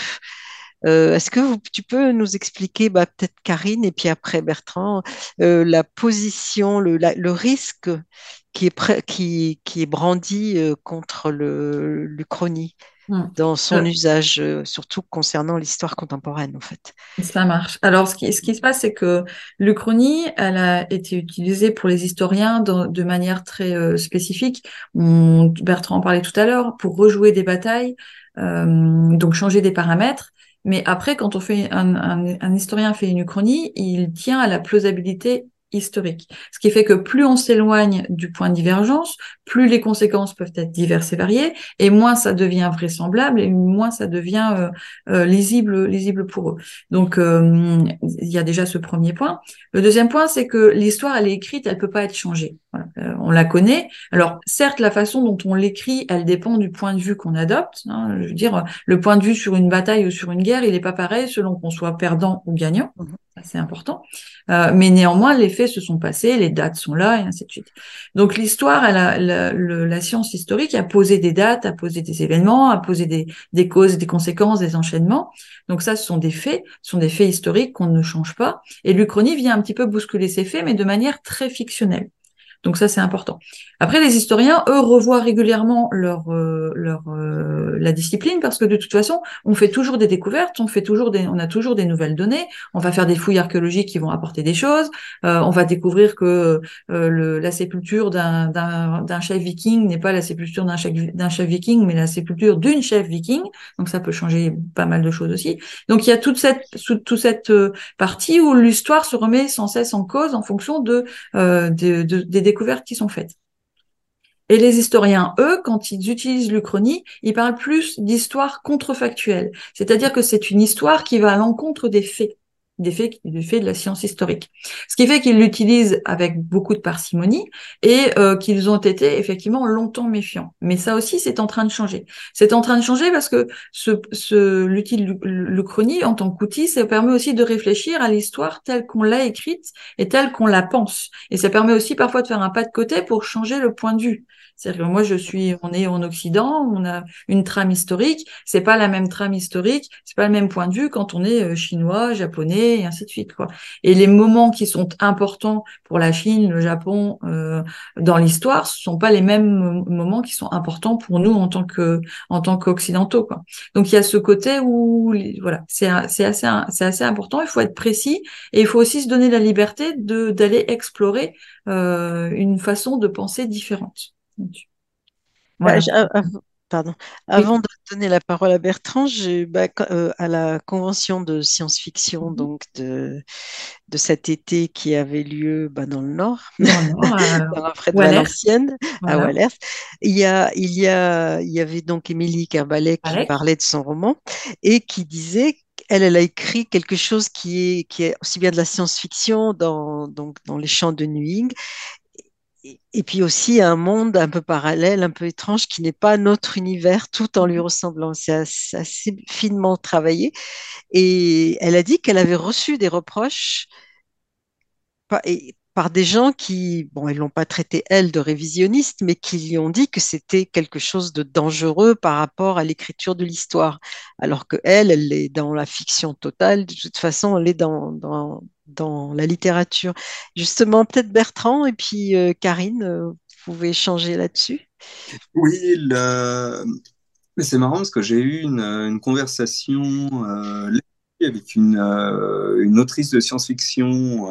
Euh, est-ce que tu peux nous expliquer, bah, peut-être Karine et puis après Bertrand, euh, la position, le, le, risque qui est, qui, qui est brandi euh, contre l'Uchronie hmm. dans son usage, surtout concernant l'histoire contemporaine, en fait? Ça marche. Alors, ce qui, ce qui se passe, c'est que l'Uchronie, elle a été utilisée pour les historiens de manière très spécifique. Bertrand en parlait tout à l'heure, pour rejouer des batailles, donc changer des paramètres. Mais après, quand on fait un, historien fait une uchronie, il tient à la plausibilité historique. Ce qui fait que plus on s'éloigne du point de divergence, plus les conséquences peuvent être diverses et variées, et moins ça devient vraisemblable, et moins ça devient euh, euh, lisible, lisible pour eux. Donc, euh, il y a déjà ce premier point. Le deuxième point, c'est que l'histoire, elle est écrite, elle peut pas être changée. On la connaît. Alors, certes, la façon dont on l'écrit, elle dépend du point de vue qu'on adopte. Hein. Je veux dire, le point de vue sur une bataille ou sur une guerre, il n'est pas pareil selon qu'on soit perdant ou gagnant. Mmh c'est important. Euh, mais néanmoins, les faits se sont passés, les dates sont là, et ainsi de suite. Donc l'histoire, la, la, science historique a posé des dates, a posé des événements, a posé des, des causes, des conséquences, des enchaînements. Donc ça, ce sont des faits, ce sont des faits historiques qu'on ne change pas. Et l'Uchronie vient un petit peu bousculer ces faits, mais de manière très fictionnelle. Donc ça, c'est important. Après, les historiens, eux, revoient régulièrement leur, euh, leur euh, la discipline parce que de toute façon, on fait toujours des découvertes, on fait toujours des, on a toujours des nouvelles données. On va faire des fouilles archéologiques qui vont apporter des choses. Euh, on va découvrir que le, la sépulture d'un, chef viking n'est pas la sépulture d'un chef, chef viking, mais la sépulture d'une chef viking. Donc ça peut changer pas mal de choses aussi. Donc il y a toute cette, toute cette partie où l'histoire se remet sans cesse en cause en fonction de, de, de des découvertes qui sont faites. Et les historiens, eux, quand ils utilisent l'Uchronie, ils parlent plus d'histoire contrefactuelle. C'est-à-dire que c'est une histoire qui va à l'encontre des faits. Des faits, de la science historique. Ce qui fait qu'ils l'utilisent avec beaucoup de parcimonie et euh, qu'ils ont été effectivement longtemps méfiants. Mais ça aussi, c'est en train de changer. C'est en train de changer parce que ce, ce l'Uchronie en tant qu'outil, ça permet aussi de réfléchir à l'histoire telle qu'on l'a écrite et telle qu'on la pense. Et ça permet aussi parfois de faire un pas de côté pour changer le point de vue. C'est-à-dire que moi, je suis, on est en Occident, on a une trame historique. C'est pas la même trame historique, c'est pas le même point de vue quand on est euh, chinois, japonais et ainsi de suite, quoi. Et les moments qui sont importants pour la Chine, le Japon euh, dans l'histoire, ce sont pas les mêmes moments qui sont importants pour nous en tant que, en tant qu'occidentaux, quoi. Donc il y a ce côté où, voilà, c'est assez, c'est assez important. Il faut être précis et il faut aussi se donner la liberté d'aller explorer euh, une façon de penser différente. Bah, pardon. Avant de donner la parole à Bertrand, bah, euh, à la convention de science-fiction mm-hmm. donc de, de cet été qui avait lieu bah, dans le Nord, près de Valenciennes, à Wallers, il y, a, il, y a, il y avait donc Émilie Carbalet qui parlait de son roman et qui disait elle, elle a écrit quelque chose qui est, qui est aussi bien de la science-fiction dans, donc, dans les champs de Newing et puis aussi un monde un peu parallèle, un peu étrange, qui n'est pas notre univers, tout en lui mhm. ressemblant. C'est assez, finement travaillé. Et elle a dit qu'elle avait reçu des reproches par, des gens qui, bon, ils l'ont pas traité elle de révisionniste, mais qui lui ont dit que c'était quelque chose de dangereux par rapport à l'écriture de l'histoire, alors que elle, elle est dans la fiction totale. De toute façon, elle est dans, dans dans la littérature. Justement, peut-être Bertrand et puis euh, Karine, euh, vous pouvez échanger là-dessus. Oui, c'est marrant parce que j'ai eu une, conversation euh, avec une, une, autrice de science-fiction,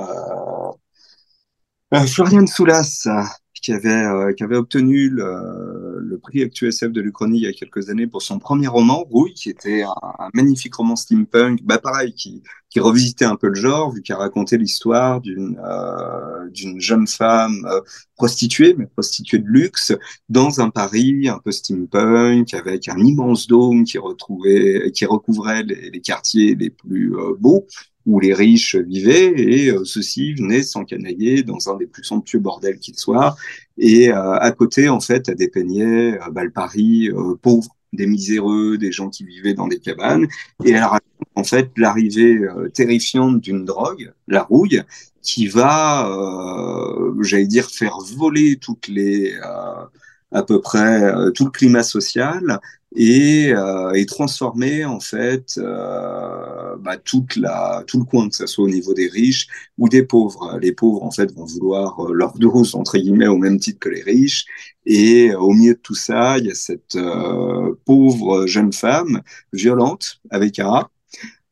Floriane Soulas, qui avait, qui avait obtenu le, le prix ActuSF de l'Uchronie il y a quelques années pour son premier roman, Rouille, qui était un, un magnifique roman steampunk, bah pareil, qui, qui revisitait un peu le genre, vu qu'il racontait l'histoire d'une euh, d'une jeune femme euh, prostituée, mais prostituée de luxe, dans un Paris un peu steampunk, avec un immense dôme qui retrouvait, qui recouvrait les, quartiers les plus euh, beaux où les riches vivaient, et euh, ceux-ci venaient s'encanailler dans un des plus somptueux bordels qu'il soit. Et à côté, en fait, elle dépeignait bah, le Paris pauvre, des miséreux, des gens qui vivaient dans des cabanes. Et elle raconte en fait l'arrivée euh, terrifiante d'une drogue, la rouille, qui va, euh, j'allais dire, faire voler toutes les, euh, à peu près tout le climat social et, euh, et transformer en fait euh, bah, toute la, tout le coin, que ce soit au niveau des riches ou des pauvres. Les pauvres en fait vont vouloir euh, leur dose entre guillemets au même titre que les riches. Et au milieu de tout ça, il y a cette euh, pauvre jeune femme violente avec un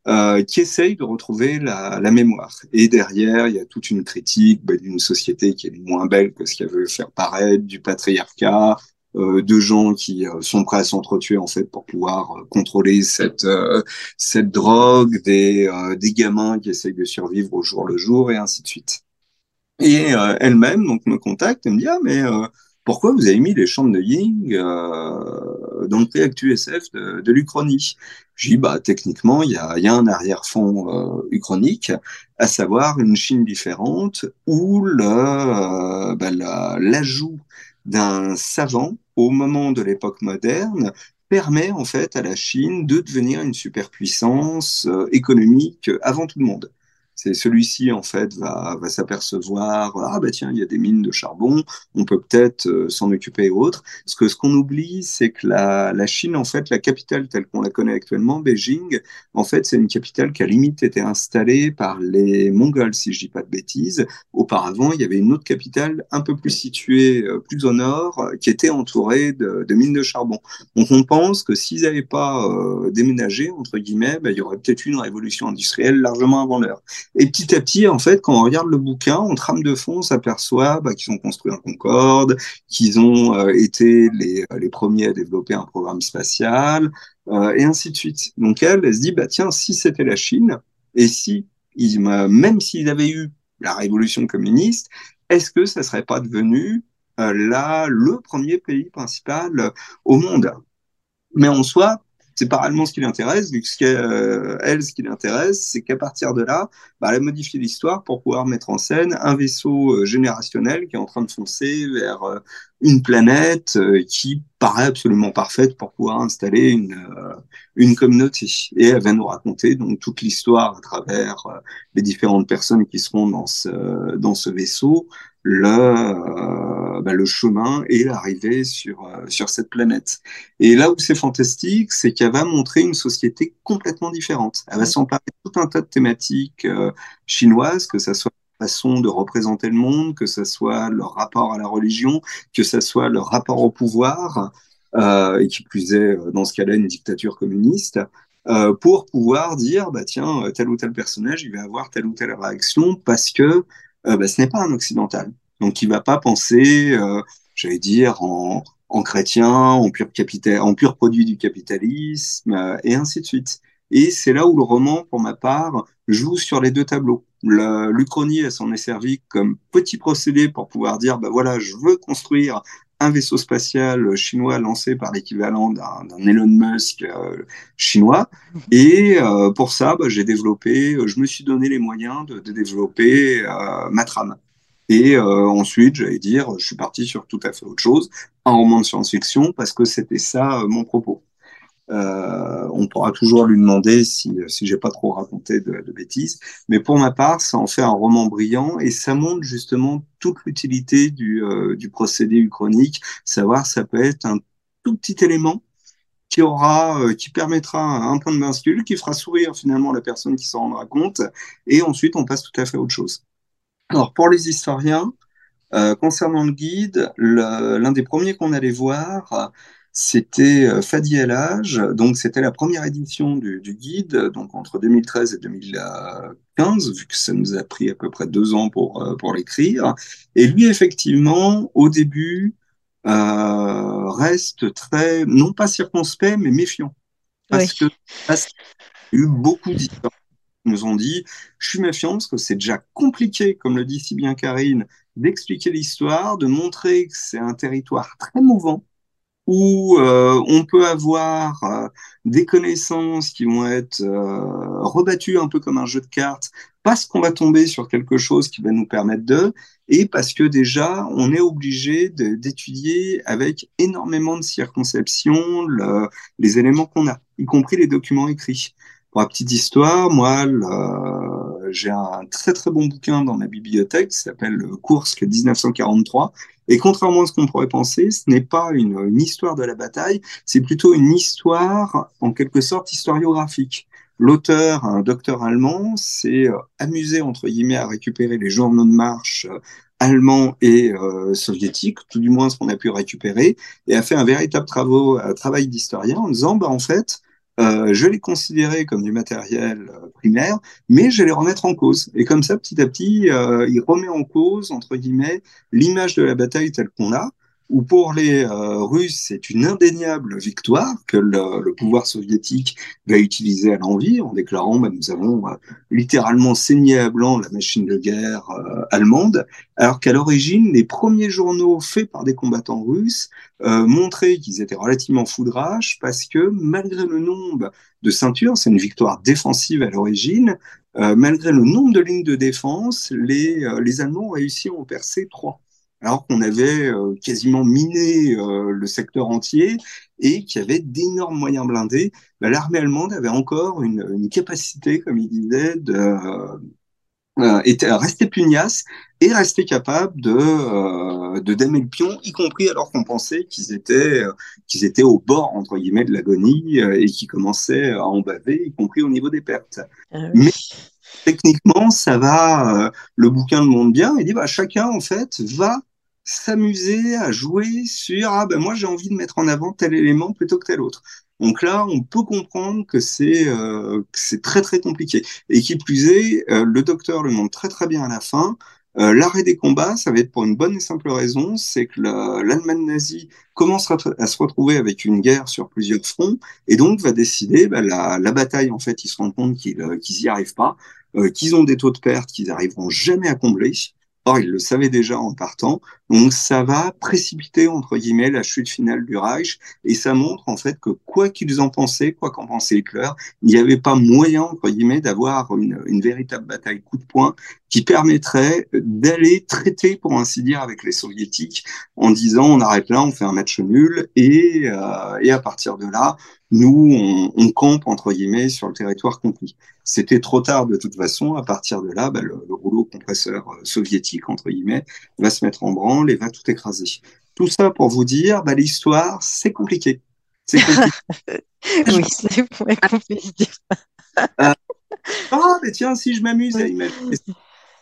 euh, qui essaye de retrouver la, mémoire. Et derrière, il y a toute une critique bah, d'une société qui est moins belle que ce qu'elle veut faire paraître, du patriarcat, euh, de gens qui euh, sont prêts à s'entretuer en fait pour pouvoir contrôler cette cette drogue, des des gamins qui essayent de survivre au jour le jour et ainsi de suite. Et elle-même donc me contacte et me dit ah mais pourquoi vous avez mis les chants de Ying euh, dans le prix Actu SF de, de l'Uchronie Je dis bah techniquement il y a, un arrière-fond euh, uchronique, à savoir une Chine différente où le bah, l'ajout d'un savant au moment de l'époque moderne permet en fait à la Chine de devenir une superpuissance euh, économique avant tout le monde c'est celui-ci en fait va, va s'apercevoir ah bah tiens il y a des mines de charbon on peut peut-être euh, s'en occuper et autres que ce qu'on oublie c'est que la, la Chine en fait la capitale telle qu'on la connaît actuellement Beijing en fait c'est une capitale qui a limite été installée par les Mongols si je dis pas de bêtises. Auparavant il y avait une autre capitale un peu plus située euh, plus au nord euh, qui était entourée de, mines de charbon. Donc on pense que s'ils n'avaient pas déménagé entre guillemets bah, il y aurait peut-être eu une révolution industrielle largement avant l'heure et petit à petit, en fait, quand on regarde le bouquin, en trame de fond, on s'aperçoit bah, qu'ils ont construit un Concorde, qu'ils ont euh, été les, euh, les, premiers à développer un programme spatial, euh, et ainsi de suite. Donc elle, elle se dit, bah tiens, si c'était la Chine, et si, ils, même s'ils avaient eu la révolution communiste, est-ce que ça serait pas devenu là le premier pays principal au monde? Mais en soi, c'est pas réellement ce qui l'intéresse, vu que ce euh, elle, ce qui l'intéresse, c'est qu'à partir de là, bah, elle a modifié l'histoire pour pouvoir mettre en scène un vaisseau euh, générationnel qui est en train de foncer vers euh, une planète qui paraît absolument parfaite pour pouvoir installer une, une communauté. Et elle va nous raconter donc toute l'histoire à travers les différentes personnes qui seront dans ce, dans ce vaisseau, le, euh, bah, le chemin et l'arrivée sur, euh, sur cette planète. Et là où c'est fantastique, c'est qu'elle va montrer une société complètement différente. Elle va s'emparer de tout un tas de thématiques euh, chinoises, que ce soit la façon de représenter le monde, que ce soit leur rapport à la religion, que ce soit leur rapport au pouvoir, et qui plus est, dans ce cas-là, une dictature communiste. pour pouvoir dire, bah tiens, tel ou tel personnage, il va avoir telle ou telle réaction parce que euh, bah, ce n'est pas un occidental. Donc, il va pas penser, euh, j'allais dire, en, en, chrétien, en pur, capital, en pur produit du capitalisme, euh, et ainsi de suite. Et c'est là où le roman, pour ma part, joue sur les deux tableaux. L'Uchronie, elle s'en est servi comme petit procédé pour pouvoir dire, bah voilà, je veux construire un vaisseau spatial chinois lancé par l'équivalent d'un Elon Musk euh, chinois. Et euh, pour ça, bah, j'ai développé, euh, je me suis donné les moyens de, de développer ma trame. Et ensuite, j'allais dire, je suis parti sur tout à fait autre chose, un roman de science-fiction, parce que c'était ça mon propos. Euh, on pourra toujours lui demander si, si j'ai pas trop raconté de, bêtises. Mais pour ma part, ça en fait un roman brillant et ça montre justement toute l'utilité du, euh, du procédé uchronique. Savoir, ça peut être un tout petit élément qui aura, euh, qui permettra un point de bascule, qui fera sourire finalement la personne qui s'en rendra compte, et ensuite on passe tout à fait à autre chose. Alors pour les historiens, concernant le guide, l'un des premiers qu'on allait voir, c'était euh, Fadi El donc c'était la première édition du, guide, donc entre 2013 et 2015, vu que ça nous a pris à peu près deux ans pour, euh, pour l'écrire. Et lui, effectivement, au début, euh, reste très, non pas circonspect, mais méfiant. Parce que parce il y a eu beaucoup d'histoires qui nous ont dit, je suis méfiant parce que c'est déjà compliqué, comme le dit si bien Karine, d'expliquer l'histoire, de montrer que c'est un territoire très mouvant, où euh, on peut avoir euh, des connaissances qui vont être euh, rebattues un peu comme un jeu de cartes, parce qu'on va tomber sur quelque chose qui va nous permettre de, et parce que déjà, on est obligé d'étudier avec énormément de circonception le, les éléments qu'on a, y compris les documents écrits. Pour la petite histoire, moi, j'ai un très très bon bouquin dans ma bibliothèque qui s'appelle Kursk 1943 et contrairement à ce qu'on pourrait penser, ce n'est pas une, histoire de la bataille, c'est plutôt une histoire, en quelque sorte, historiographique. L'auteur, un docteur allemand, s'est euh, amusé, entre guillemets, à récupérer les journaux de marche euh, allemands et euh, soviétiques, tout du moins ce qu'on a pu récupérer, et a fait un véritable travail d'historien en disant, bah, en fait, euh, je les considérer comme du matériel euh, primaire, mais je vais les remettre en cause. Et comme ça, petit à petit, euh, il remet en cause, entre guillemets, l'image de la bataille telle qu'on a, où pour les euh, Russes, c'est une indéniable victoire que le, pouvoir soviétique va utiliser à l'envie en déclarant bah, nous avons euh, littéralement saigné à blanc la machine de guerre euh, allemande, alors qu'à l'origine, les premiers journaux faits par des combattants russes montraient qu'ils étaient relativement foudrages parce que malgré le nombre de ceintures, c'est une victoire défensive à l'origine, malgré le nombre de lignes de défense, les, les Allemands ont réussi à en percer trois alors qu'on avait euh, quasiment miné euh, le secteur entier et qu'il y avait d'énormes moyens blindés, bah, l'armée allemande avait encore une, une, capacité, comme il disait, de euh, était, rester pugnace et rester capable de, de damer le pion, y compris alors qu'on pensait qu'ils étaient, qu'ils étaient au bord, entre guillemets, de l'agonie et qu'ils commençaient à en baver, y compris au niveau des pertes. Ah oui. Mais techniquement, ça va, le bouquin le montre bien, il dit, bah, chacun, en fait, va s'amuser à jouer sur ah ben moi j'ai envie de mettre en avant tel élément plutôt que tel autre. Donc là, on peut comprendre que c'est euh, c'est très très compliqué. Et qui plus est, euh, le docteur le montre très très bien à la fin. Euh, L'arrêt des combats, ça va être pour une bonne et simple raison, c'est que l'Allemagne nazie commence à se retrouver avec une guerre sur plusieurs fronts et donc va décider bah, la, la, bataille. En fait, ils se rendent compte qu'ils n'y arrivent pas, qu'ils ont des taux de perte qu'ils n'arriveront jamais à combler Or, il le savait déjà en partant. Donc, ça va précipiter, entre guillemets, la chute finale du Reich. Et ça montre, en fait, que quoi qu'ils en pensaient, quoi qu'en pensait Hitler, il n'y avait pas moyen, entre guillemets, d'avoir une, une, véritable bataille coup de poing qui permettrait d'aller traiter, pour ainsi dire, avec les soviétiques en disant on arrête là, on fait un match nul et, euh, et à partir de là, nous, on, on, campe, entre guillemets, sur le territoire conquis. C'était trop tard de toute façon. À partir de là, bah, le, le, rouleau compresseur euh, soviétique, entre guillemets, va se mettre en branle et va tout écraser. Tout ça pour vous dire, bah, l'histoire, c'est compliqué. C'est compliqué. oui, c'est compliqué. euh, ah, mais tiens, si je m'amuse à imaginer.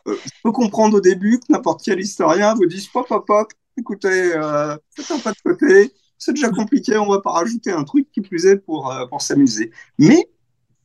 Euh, je peux comprendre au début que n'importe quel historien vous dise pop, pop, pop, écoutez, euh, faites un pas de côté, c'est déjà compliqué, on va pas rajouter un truc qui plus est pour, euh, pour s'amuser. Mais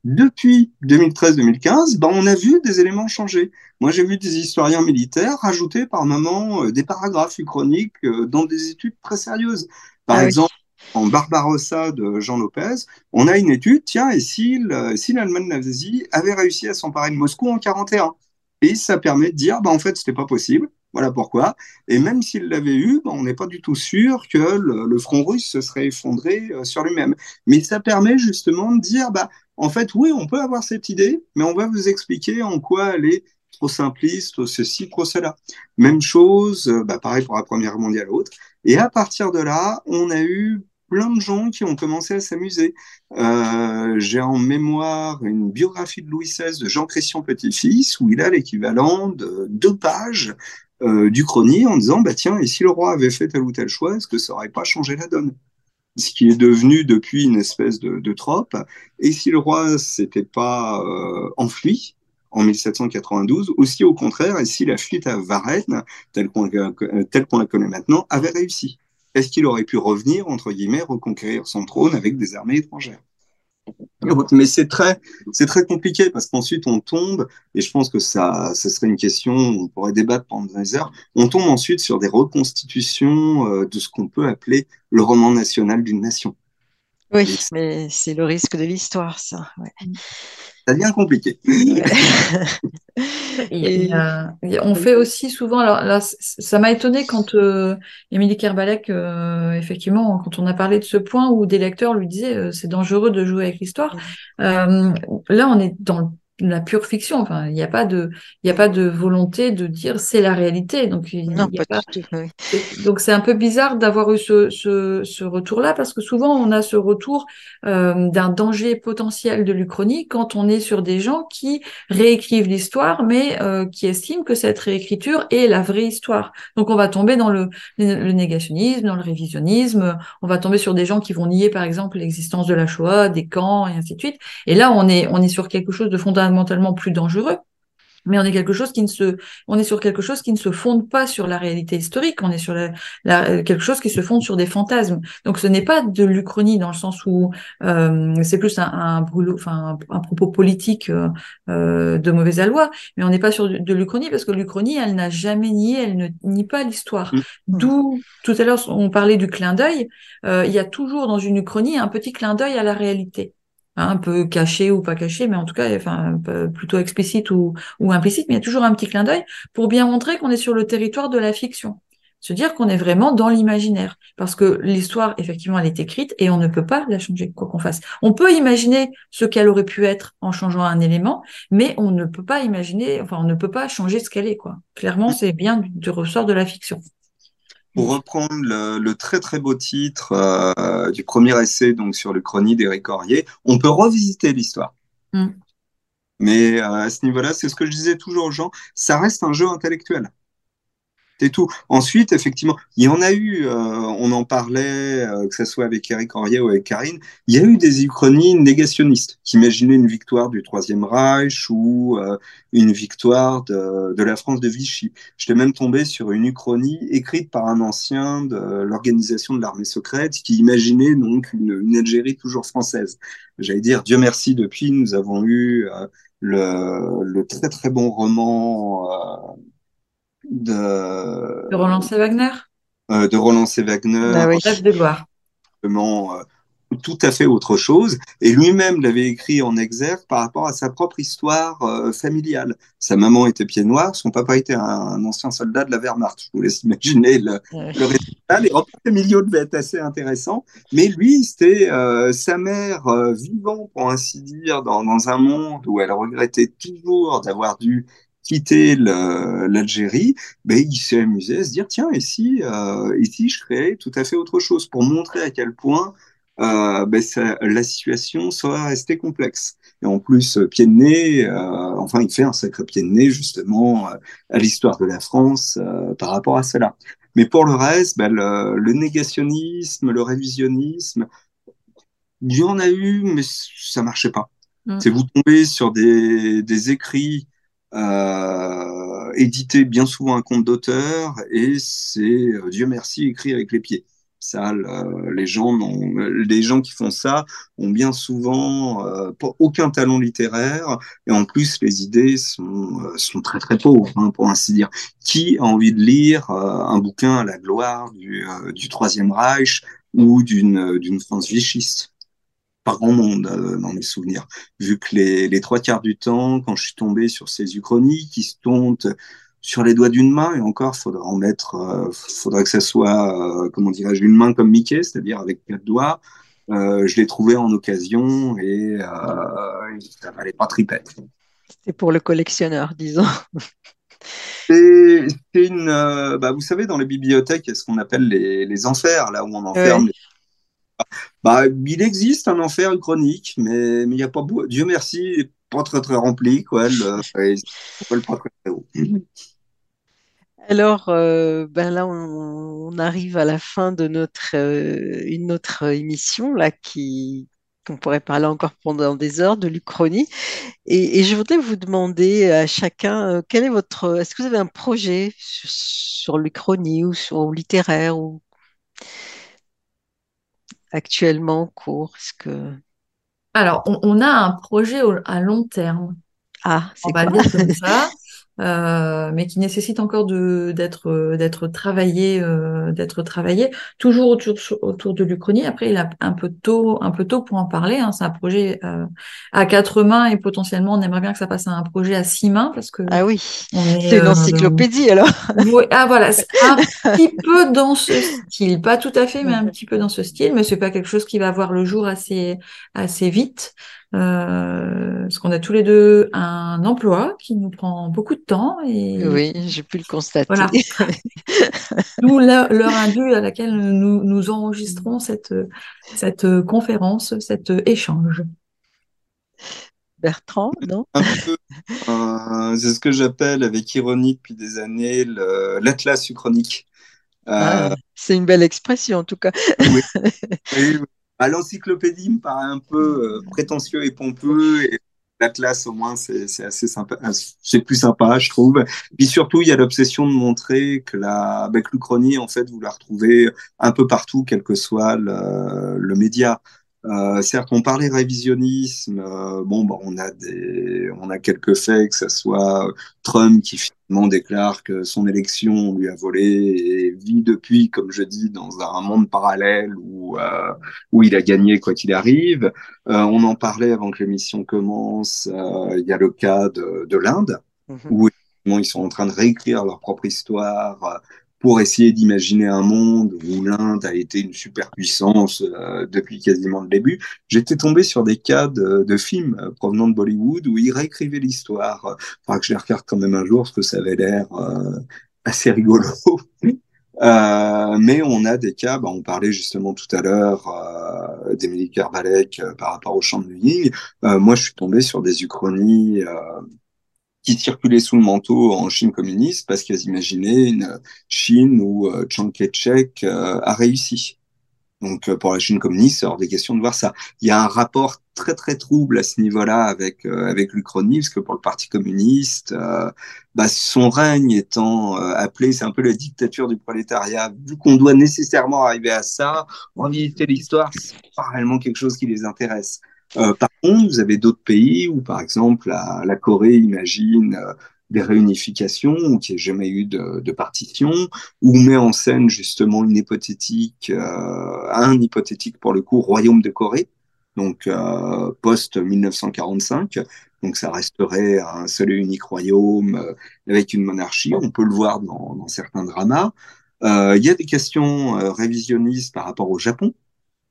depuis 2013-2015, ben, on a vu des éléments changer. Moi, j'ai vu des historiens militaires rajouter par moment euh, des paragraphes uchroniques euh, dans des études très sérieuses. Par ah, exemple, oui. en Barbarossa de Jean Lopez, on a une étude, tiens, et si, si l'Allemagne nazie avait réussi à s'emparer de Moscou en 41 Et ça permet de dire, ben, en fait, c'était pas possible. Voilà pourquoi. Et même s'il l'avait eu, ben, on n'est pas du tout sûr que le, front russe se serait effondré euh, sur lui-même. Mais ça permet justement de dire, bah, en fait, oui, on peut avoir cette idée, mais on va vous expliquer en quoi elle est trop simpliste, ceci, trop cela. Même chose, bah, pareil pour la Première mondiale, autre. Et à partir de là, on a eu plein de gens qui ont commencé à s'amuser. Euh, J'ai en mémoire une biographie de Louis XVI de Jean-Christian Petit-Fils, où il a l'équivalent de deux pages euh, du chronique en disant bah tiens et si le roi avait fait tel ou tel choix est-ce que ça aurait pas changé la donne? Ce qui est devenu depuis une espèce de, de trope. Et si le roi s'était pas euh, enfui en 1792 aussi au contraire et si la fuite à Varennes telle qu'on qu'on la connaît maintenant avait réussi? Est-ce qu'il aurait pu revenir entre guillemets reconquérir son trône avec des armées étrangères? Mais c'est très, c'est très compliqué parce qu'ensuite on tombe, et je pense que ça, ça serait une question, on pourrait débattre pendant des heures, on tombe ensuite sur des reconstitutions euh, de ce qu'on peut appeler le roman national d'une nation. Oui, mais c'est le risque de l'histoire, ça. Ouais. Ça devient compliqué. Et, euh, on fait aussi souvent, alors là, ça m'a étonné quand euh, Émilie Kerbalek, euh, effectivement, quand on a parlé de ce point où des lecteurs lui disaient euh, c'est dangereux de jouer avec l'histoire. Euh, là, on est dans la pure fiction. Enfin, il n'y a pas de, il n'y a pas de volonté de dire c'est la réalité. Donc, il, non, il pas, pas tout, oui. donc c'est un peu bizarre d'avoir eu ce, ce, ce retour-là parce que souvent on a ce retour euh, d'un danger potentiel de l'Uchronie quand on est sur des gens qui réécrivent l'histoire, mais euh, qui estiment que cette réécriture est la vraie histoire. Donc on va tomber dans le, le, négationnisme, dans le révisionnisme. On va tomber sur des gens qui vont nier, par exemple, l'existence de la Shoah, des camps et ainsi de suite. Et là, on est, on est sur quelque chose de fondamental fondamentalement plus dangereux, mais on est quelque chose qui ne se, on est sur quelque chose qui ne se fonde pas sur la réalité historique. On est sur la, la, quelque chose qui se fonde sur des fantasmes. Donc ce n'est pas de l'Uchronie dans le sens où euh, c'est plus un, un, enfin un, un, propos politique euh, de mauvaise aloi, mais on n'est pas sur de, de l'Uchronie parce que l'Uchronie, elle n'a jamais nié, elle ne nie pas l'histoire. Mmh. D'où tout à l'heure on parlait du clin d'œil. Euh, il y a toujours dans une Uchronie un petit clin d'œil à la réalité un peu caché ou pas caché, mais en tout cas, enfin, plutôt explicite ou, ou implicite, mais il y a toujours un petit clin d'œil pour bien montrer qu'on est sur le territoire de la fiction. Se dire qu'on est vraiment dans l'imaginaire. Parce que l'histoire, effectivement, elle est écrite et on ne peut pas la changer, quoi qu'on fasse. On peut imaginer ce qu'elle aurait pu être en changeant un élément, mais on ne peut pas imaginer, enfin, on ne peut pas changer ce qu'elle est, quoi. Clairement, c'est bien du, du ressort de la fiction. Pour reprendre le, le, très très beau titre euh, du premier essai donc sur le chronique d'Éric Corrier, on peut revisiter l'histoire. Mm. Mais euh, à ce niveau-là, c'est ce que je disais toujours aux gens, ça reste un jeu intellectuel et tout. Ensuite, effectivement, il y en a eu, euh, on en parlait, euh, que ce soit avec Eric Henriet ou avec Karine, il y a eu des uchronies négationnistes qui imaginaient une victoire du Troisième Reich ou euh, une victoire de, de, la France de Vichy. J'étais même tombé sur une uchronie écrite par un ancien de l'organisation de l'armée secrète qui imaginait donc une, une Algérie toujours française. J'allais dire, Dieu merci, depuis, nous avons eu le, le, très très bon roman de, de Roland C. Wagner? euh, De Roland C. Wagner. Ah oui. Rêve de gloire. Euh, tout à fait autre chose. Et lui-même l'avait écrit en exergue par rapport à sa propre histoire euh, familiale. Sa maman était pied noir, son papa était un, ancien soldat de la Wehrmacht. Je vous laisse imaginer le, le résultat. Les repas familiaux devaient être assez intéressants. Mais lui, c'était euh, sa mère euh, vivant, pour ainsi dire, dans, dans un monde où elle regrettait toujours d'avoir dû quitter l'Algérie, ben, il s'est amusé à se dire tiens, ici, euh, ici, je créais tout à fait autre chose pour montrer à quel point euh, ben, ça, la situation serait restée complexe. Et en plus, pied de nez, euh, enfin, il fait un sacré pied de nez justement euh, à l'histoire de la France euh, par rapport à cela. Mais pour le reste, ben, le, le, négationnisme, le révisionnisme, il y en a eu, mais ça marchait pas. Mmh. C'est vous tombez sur des, des écrits euh, édités bien souvent un compte d'auteur et c'est Dieu merci écrit avec les pieds ça, les gens, les gens qui font ça ont bien souvent euh, aucun talent littéraire et en plus les idées sont, euh, sont très très pauvres, hein, pour ainsi dire. Qui a envie de lire euh, un bouquin à la gloire du, euh, du Troisième Reich ou d'une d'une France vichiste? Pas grand monde dans mes souvenirs, vu que les, les trois quarts du temps, quand je suis tombé sur ces uchronies qui se comptent sur les doigts d'une main et encore faudra en mettre euh, faudrait que ça soit euh, comment dirais-je une main comme Mickey c'est-à-dire avec quatre doigts euh, je l'ai trouvé en occasion et euh, ça valait pas tripette c'est pour le collectionneur disons. C'est une euh, bah, vous savez dans les bibliothèques il y a ce qu'on appelle les, les enfers là où on enferme les... bah, il existe un enfer chronique mais mais il n'y a pas beau... Dieu merci pas très très rempli quoi le pas très, alors, euh, ben là, on, arrive à la fin de notre euh, une autre émission là qui qu'on pourrait parler encore pendant des heures de l'Uchronie. Et, je voudrais vous demander à chacun euh, quel est votre est-ce que vous avez un projet sur, sur l'Uchronie ou sur ou littéraire ou actuellement en cours Est-ce que alors on, on, a un projet au, à long terme. Ah, on va dire comme ça. Euh, mais qui nécessite encore de d'être d'être travaillé euh, d'être travaillé toujours autour autour de l'Uchronie. Après, il a un peu tôt un peu tôt pour en parler. Hein. C'est un projet euh, à quatre mains et potentiellement on aimerait bien que ça passe à un projet à six mains parce que ah oui, c'est une encyclopédie alors. Oui, ah voilà, c'est un petit peu dans ce style, pas tout à fait, mais un petit peu dans ce style. Mais c'est pas quelque chose qui va voir le jour assez assez vite. Euh, parce qu'on a tous les deux un emploi qui nous prend beaucoup de temps. Et... Oui, j'ai pu le constater. Voilà. D'où l'heure indue à laquelle nous, nous enregistrons cette, cette conférence, cet échange. Bertrand, non? euh, C'est ce que j'appelle avec ironie depuis des années l'atlas uchronique. Euh... Ah, c'est une belle expression en tout cas. oui, oui, oui. Bah, l'encyclopédie me paraît un peu euh, prétentieux et pompeux. Et l'Atlas, au moins, c'est assez sympa. C'est plus sympa, je trouve. Puis surtout, il y a l'obsession de montrer que la bah, que l'Uchronie, en fait, vous la retrouvez un peu partout, quel que soit le, le média. Euh, certes, on parlait révisionnisme. Euh, bon, bah, on a des, on a quelques faits, que ce soit Trump qui finalement déclare que son élection lui a volé et vit depuis, comme je dis, dans un monde parallèle où euh, où il a gagné quoi qu'il arrive. Euh, on en parlait avant que l'émission commence. Euh, il y a le cas de, de l'Inde mm -hmm. où ils sont en train de réécrire leur propre histoire pour essayer d'imaginer un monde où l'Inde a été une superpuissance euh, depuis quasiment le début, j'étais tombé sur des cas de, de films euh, provenant de Bollywood où ils réécrivaient l'histoire. Il faudra que je les regarde quand même un jour parce que ça avait l'air euh, assez rigolo. Euh, mais on a des cas, bah, on parlait justement tout à l'heure euh, d'Emilie Kerbalek euh, par rapport au champ de Ying. moi, je suis tombé sur des uchronies qui circulaient sous le manteau en Chine communiste parce qu'ils imaginaient une Chine où euh, Chiang Kai-shek euh, a réussi. Donc euh, pour la Chine communiste, c'est hors des questions de voir ça. Il y a un rapport très très trouble à ce niveau-là avec euh, avec l'Uchronie, parce que pour le Parti communiste, bah, son règne étant appelé, c'est un peu la dictature du prolétariat. Vu qu'on doit nécessairement arriver à ça, revisiter l'histoire, c'est pas réellement quelque chose qui les intéresse. Euh, par contre, vous avez d'autres pays où, par exemple, la, la Corée imagine euh, des réunifications ou qu'il n'y ait jamais eu de, de, partition, ou met en scène justement une hypothétique, euh, un hypothétique pour le coup royaume de Corée, donc euh, post 1945. Donc ça resterait un seul et unique royaume euh, avec une monarchie. On peut le voir dans, dans certains dramas. Il y a des questions révisionnistes par rapport au Japon,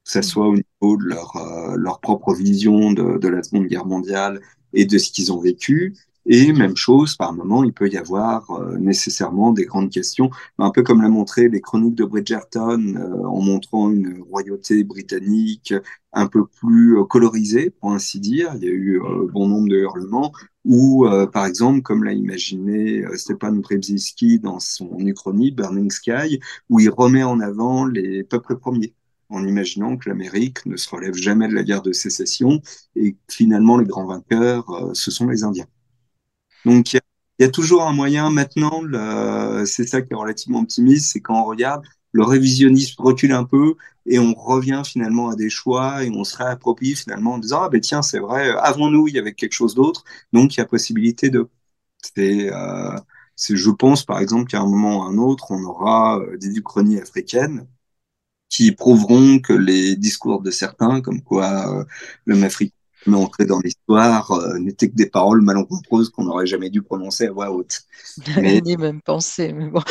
que ce soit au niveau de leur, euh, propre vision de, la Seconde Guerre mondiale et de ce qu'ils ont vécu. Et même chose, par moment, il peut y avoir euh, nécessairement des grandes questions, un peu comme l'a montré les chroniques de Bridgerton, euh, en montrant une royauté britannique un peu plus colorisée, pour ainsi dire. Il y a eu bon nombre de hurlements, ou par exemple, comme l'a imaginé Stepan Brzezinski dans son uchronie Burning Sky, où il remet en avant les peuples premiers en imaginant que l'Amérique ne se relève jamais de la guerre de sécession et que finalement les grands vainqueurs, ce sont les Indiens. Donc, il y, a toujours un moyen maintenant, c'est ça qui est relativement optimiste, c'est quand on regarde, le révisionnisme recule un peu et on revient finalement à des choix et on se réapproprie finalement en disant, ah ben tiens, c'est vrai, avant nous, il y avait quelque chose d'autre, donc il y a possibilité de... C'est, euh, je pense par exemple qu'à un moment ou à un autre, on aura euh, des uchronies africaines qui prouveront que les discours de certains, comme quoi euh, l'homme africain mais entrer dans l'histoire euh, n'était que des paroles malencontreuses qu'on n'aurait jamais dû prononcer à voix haute. Mais, ni même penser, mais bon.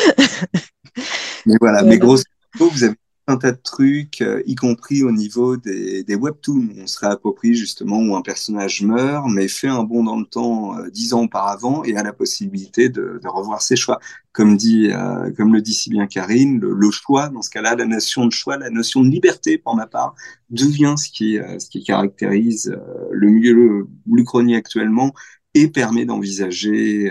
mais voilà, mais grosso modo, vous avez un tas de trucs, euh, y compris au niveau des, webtoons. On se réapproprie justement où un personnage meurt, mais fait un bond dans le temps euh, dix ans auparavant et a la possibilité de, revoir ses choix. Comme dit, euh, comme le dit si bien Karine, le, choix, dans ce cas-là, la notion de choix, la notion de liberté, pour ma part, devient ce qui, euh, ce qui caractérise le milieu l'Uchronie actuellement et permet d'envisager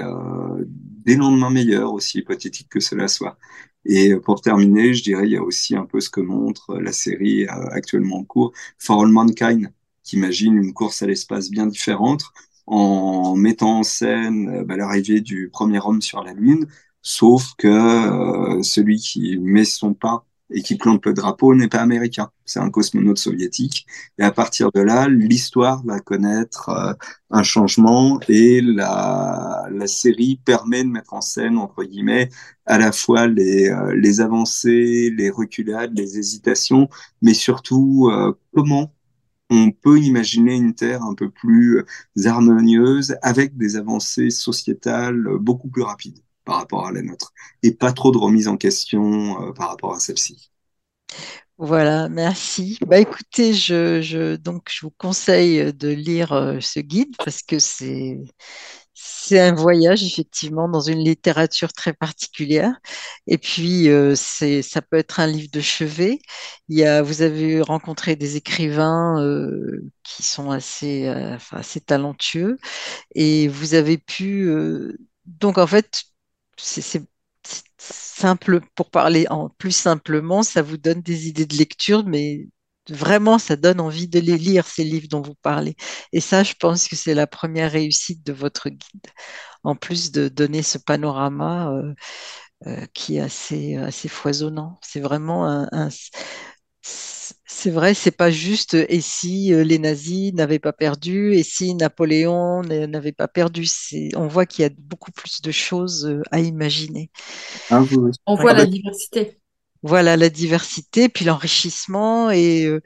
des lendemains meilleurs, aussi hypothétiques que cela soit. Et pour terminer, je dirais, il y a aussi un peu ce que montre la série euh, actuellement en cours, For All Mankind, qui imagine une course à l'espace bien différente en mettant en scène euh, bah, l'arrivée du premier homme sur la Lune, sauf que euh, celui qui met son pas et qui plante le drapeau n'est pas américain, c'est un cosmonaute soviétique. Et à partir de là, l'histoire va connaître euh, un changement et la, la série permet de mettre en scène, entre guillemets, à la fois les, euh, les avancées, les reculades, les hésitations, mais surtout euh, comment on peut imaginer une Terre un peu plus harmonieuse avec des avancées sociétales beaucoup plus rapides par rapport à la nôtre et pas trop de remise en question euh, par rapport à celle-ci. Voilà, merci. Bah écoutez, je, je, donc je vous conseille de lire euh, ce guide parce que c'est c'est un voyage effectivement dans une littérature très particulière. Et puis euh, c'est ça peut être un livre de chevet. Il y a, vous avez rencontré des écrivains qui sont assez assez talentueux et vous avez pu donc en fait c'est simple, pour parler en plus simplement, ça vous donne des idées de lecture, mais vraiment, ça donne envie de les lire, ces livres dont vous parlez. Et ça, je pense que c'est la première réussite de votre guide, en plus de donner ce panorama euh, euh, qui est assez, assez foisonnant. C'est vraiment un, un c'est vrai, c'est pas juste et si euh, les nazis n'avaient pas perdu et si Napoléon n'avait pas perdu. On voit qu'il y a beaucoup plus de choses euh, à imaginer. Ah, On voit la diversité. Voilà la diversité, puis l'enrichissement et euh,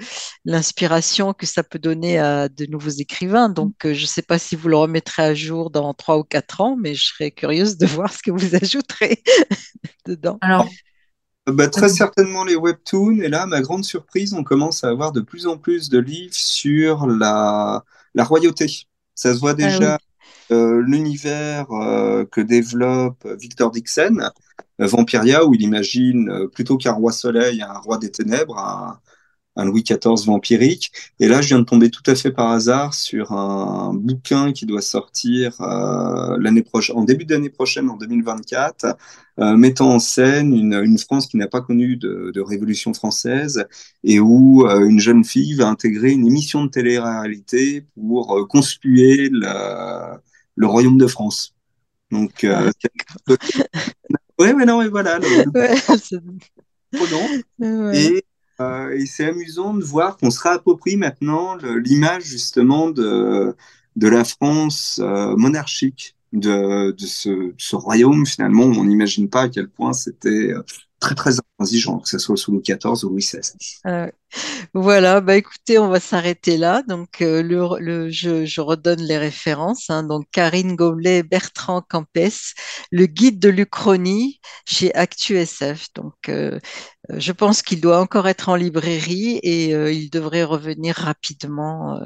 l'inspiration que ça peut donner à de nouveaux écrivains. Donc, je ne sais pas si vous le remettrez à jour dans trois ou quatre ans, mais je serais curieuse de voir ce que vous ajouterez dedans. Alors, bah, très certainement les webtoons. Et là, ma grande surprise, on commence à avoir de plus en plus de livres sur la, la royauté. Ça se voit ah déjà euh, l'univers euh, que développe Victor Dixon, euh, Vampiria, où il imagine euh, plutôt qu'un roi soleil, un roi des ténèbres, un, un Louis XIV vampirique. Et là, je viens de tomber tout à fait par hasard sur un bouquin qui doit sortir euh, l'année prochaine, en début d'année prochaine, en 2024, euh, mettant en scène une, une France qui n'a pas connu de, de, révolution française et où euh, une jeune fille va intégrer une émission de télé-réalité pour conspuer le, le, royaume de France. Donc, ah, ouais, mais non, mais voilà. Le... ouais, et euh, et c'est amusant de voir qu'on se réapproprie maintenant l'image justement de, de la France euh, monarchique de, de, ce, ce, royaume, finalement, on n'imagine pas à quel point c'était très, très intransigeant, que ce soit sous Louis XIV ou Louis voilà, bah écoutez, on va s'arrêter là. Donc, euh, le, le, je, redonne les références. Hein. Donc, Karine Goblet, Bertrand Campès, le guide de l'Uchronie chez ActuSF. Donc, euh, je pense qu'il doit encore être en librairie et euh, il devrait revenir rapidement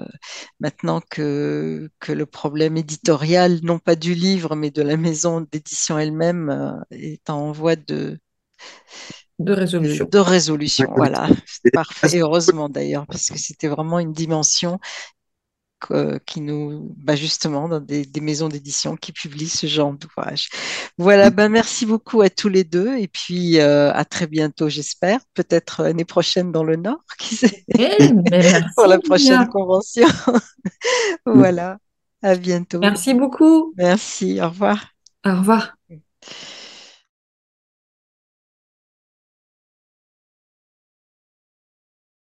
maintenant que, que le problème éditorial, non pas du livre, mais de la maison d'édition elle-même, est en voie de, de résolution. De, résolution, voilà. C'est parfait, heureusement d'ailleurs, parce que c'était vraiment une dimension euh, qui nous, bah justement, dans des, des maisons d'édition qui publient ce genre d'ouvrage. Voilà, ben merci beaucoup à tous les deux et puis euh, à très bientôt, j'espère. Peut-être l'année prochaine dans le Nord, qui sait, pour la prochaine bien. convention. voilà, à bientôt. Merci beaucoup. Merci, au revoir. Au revoir.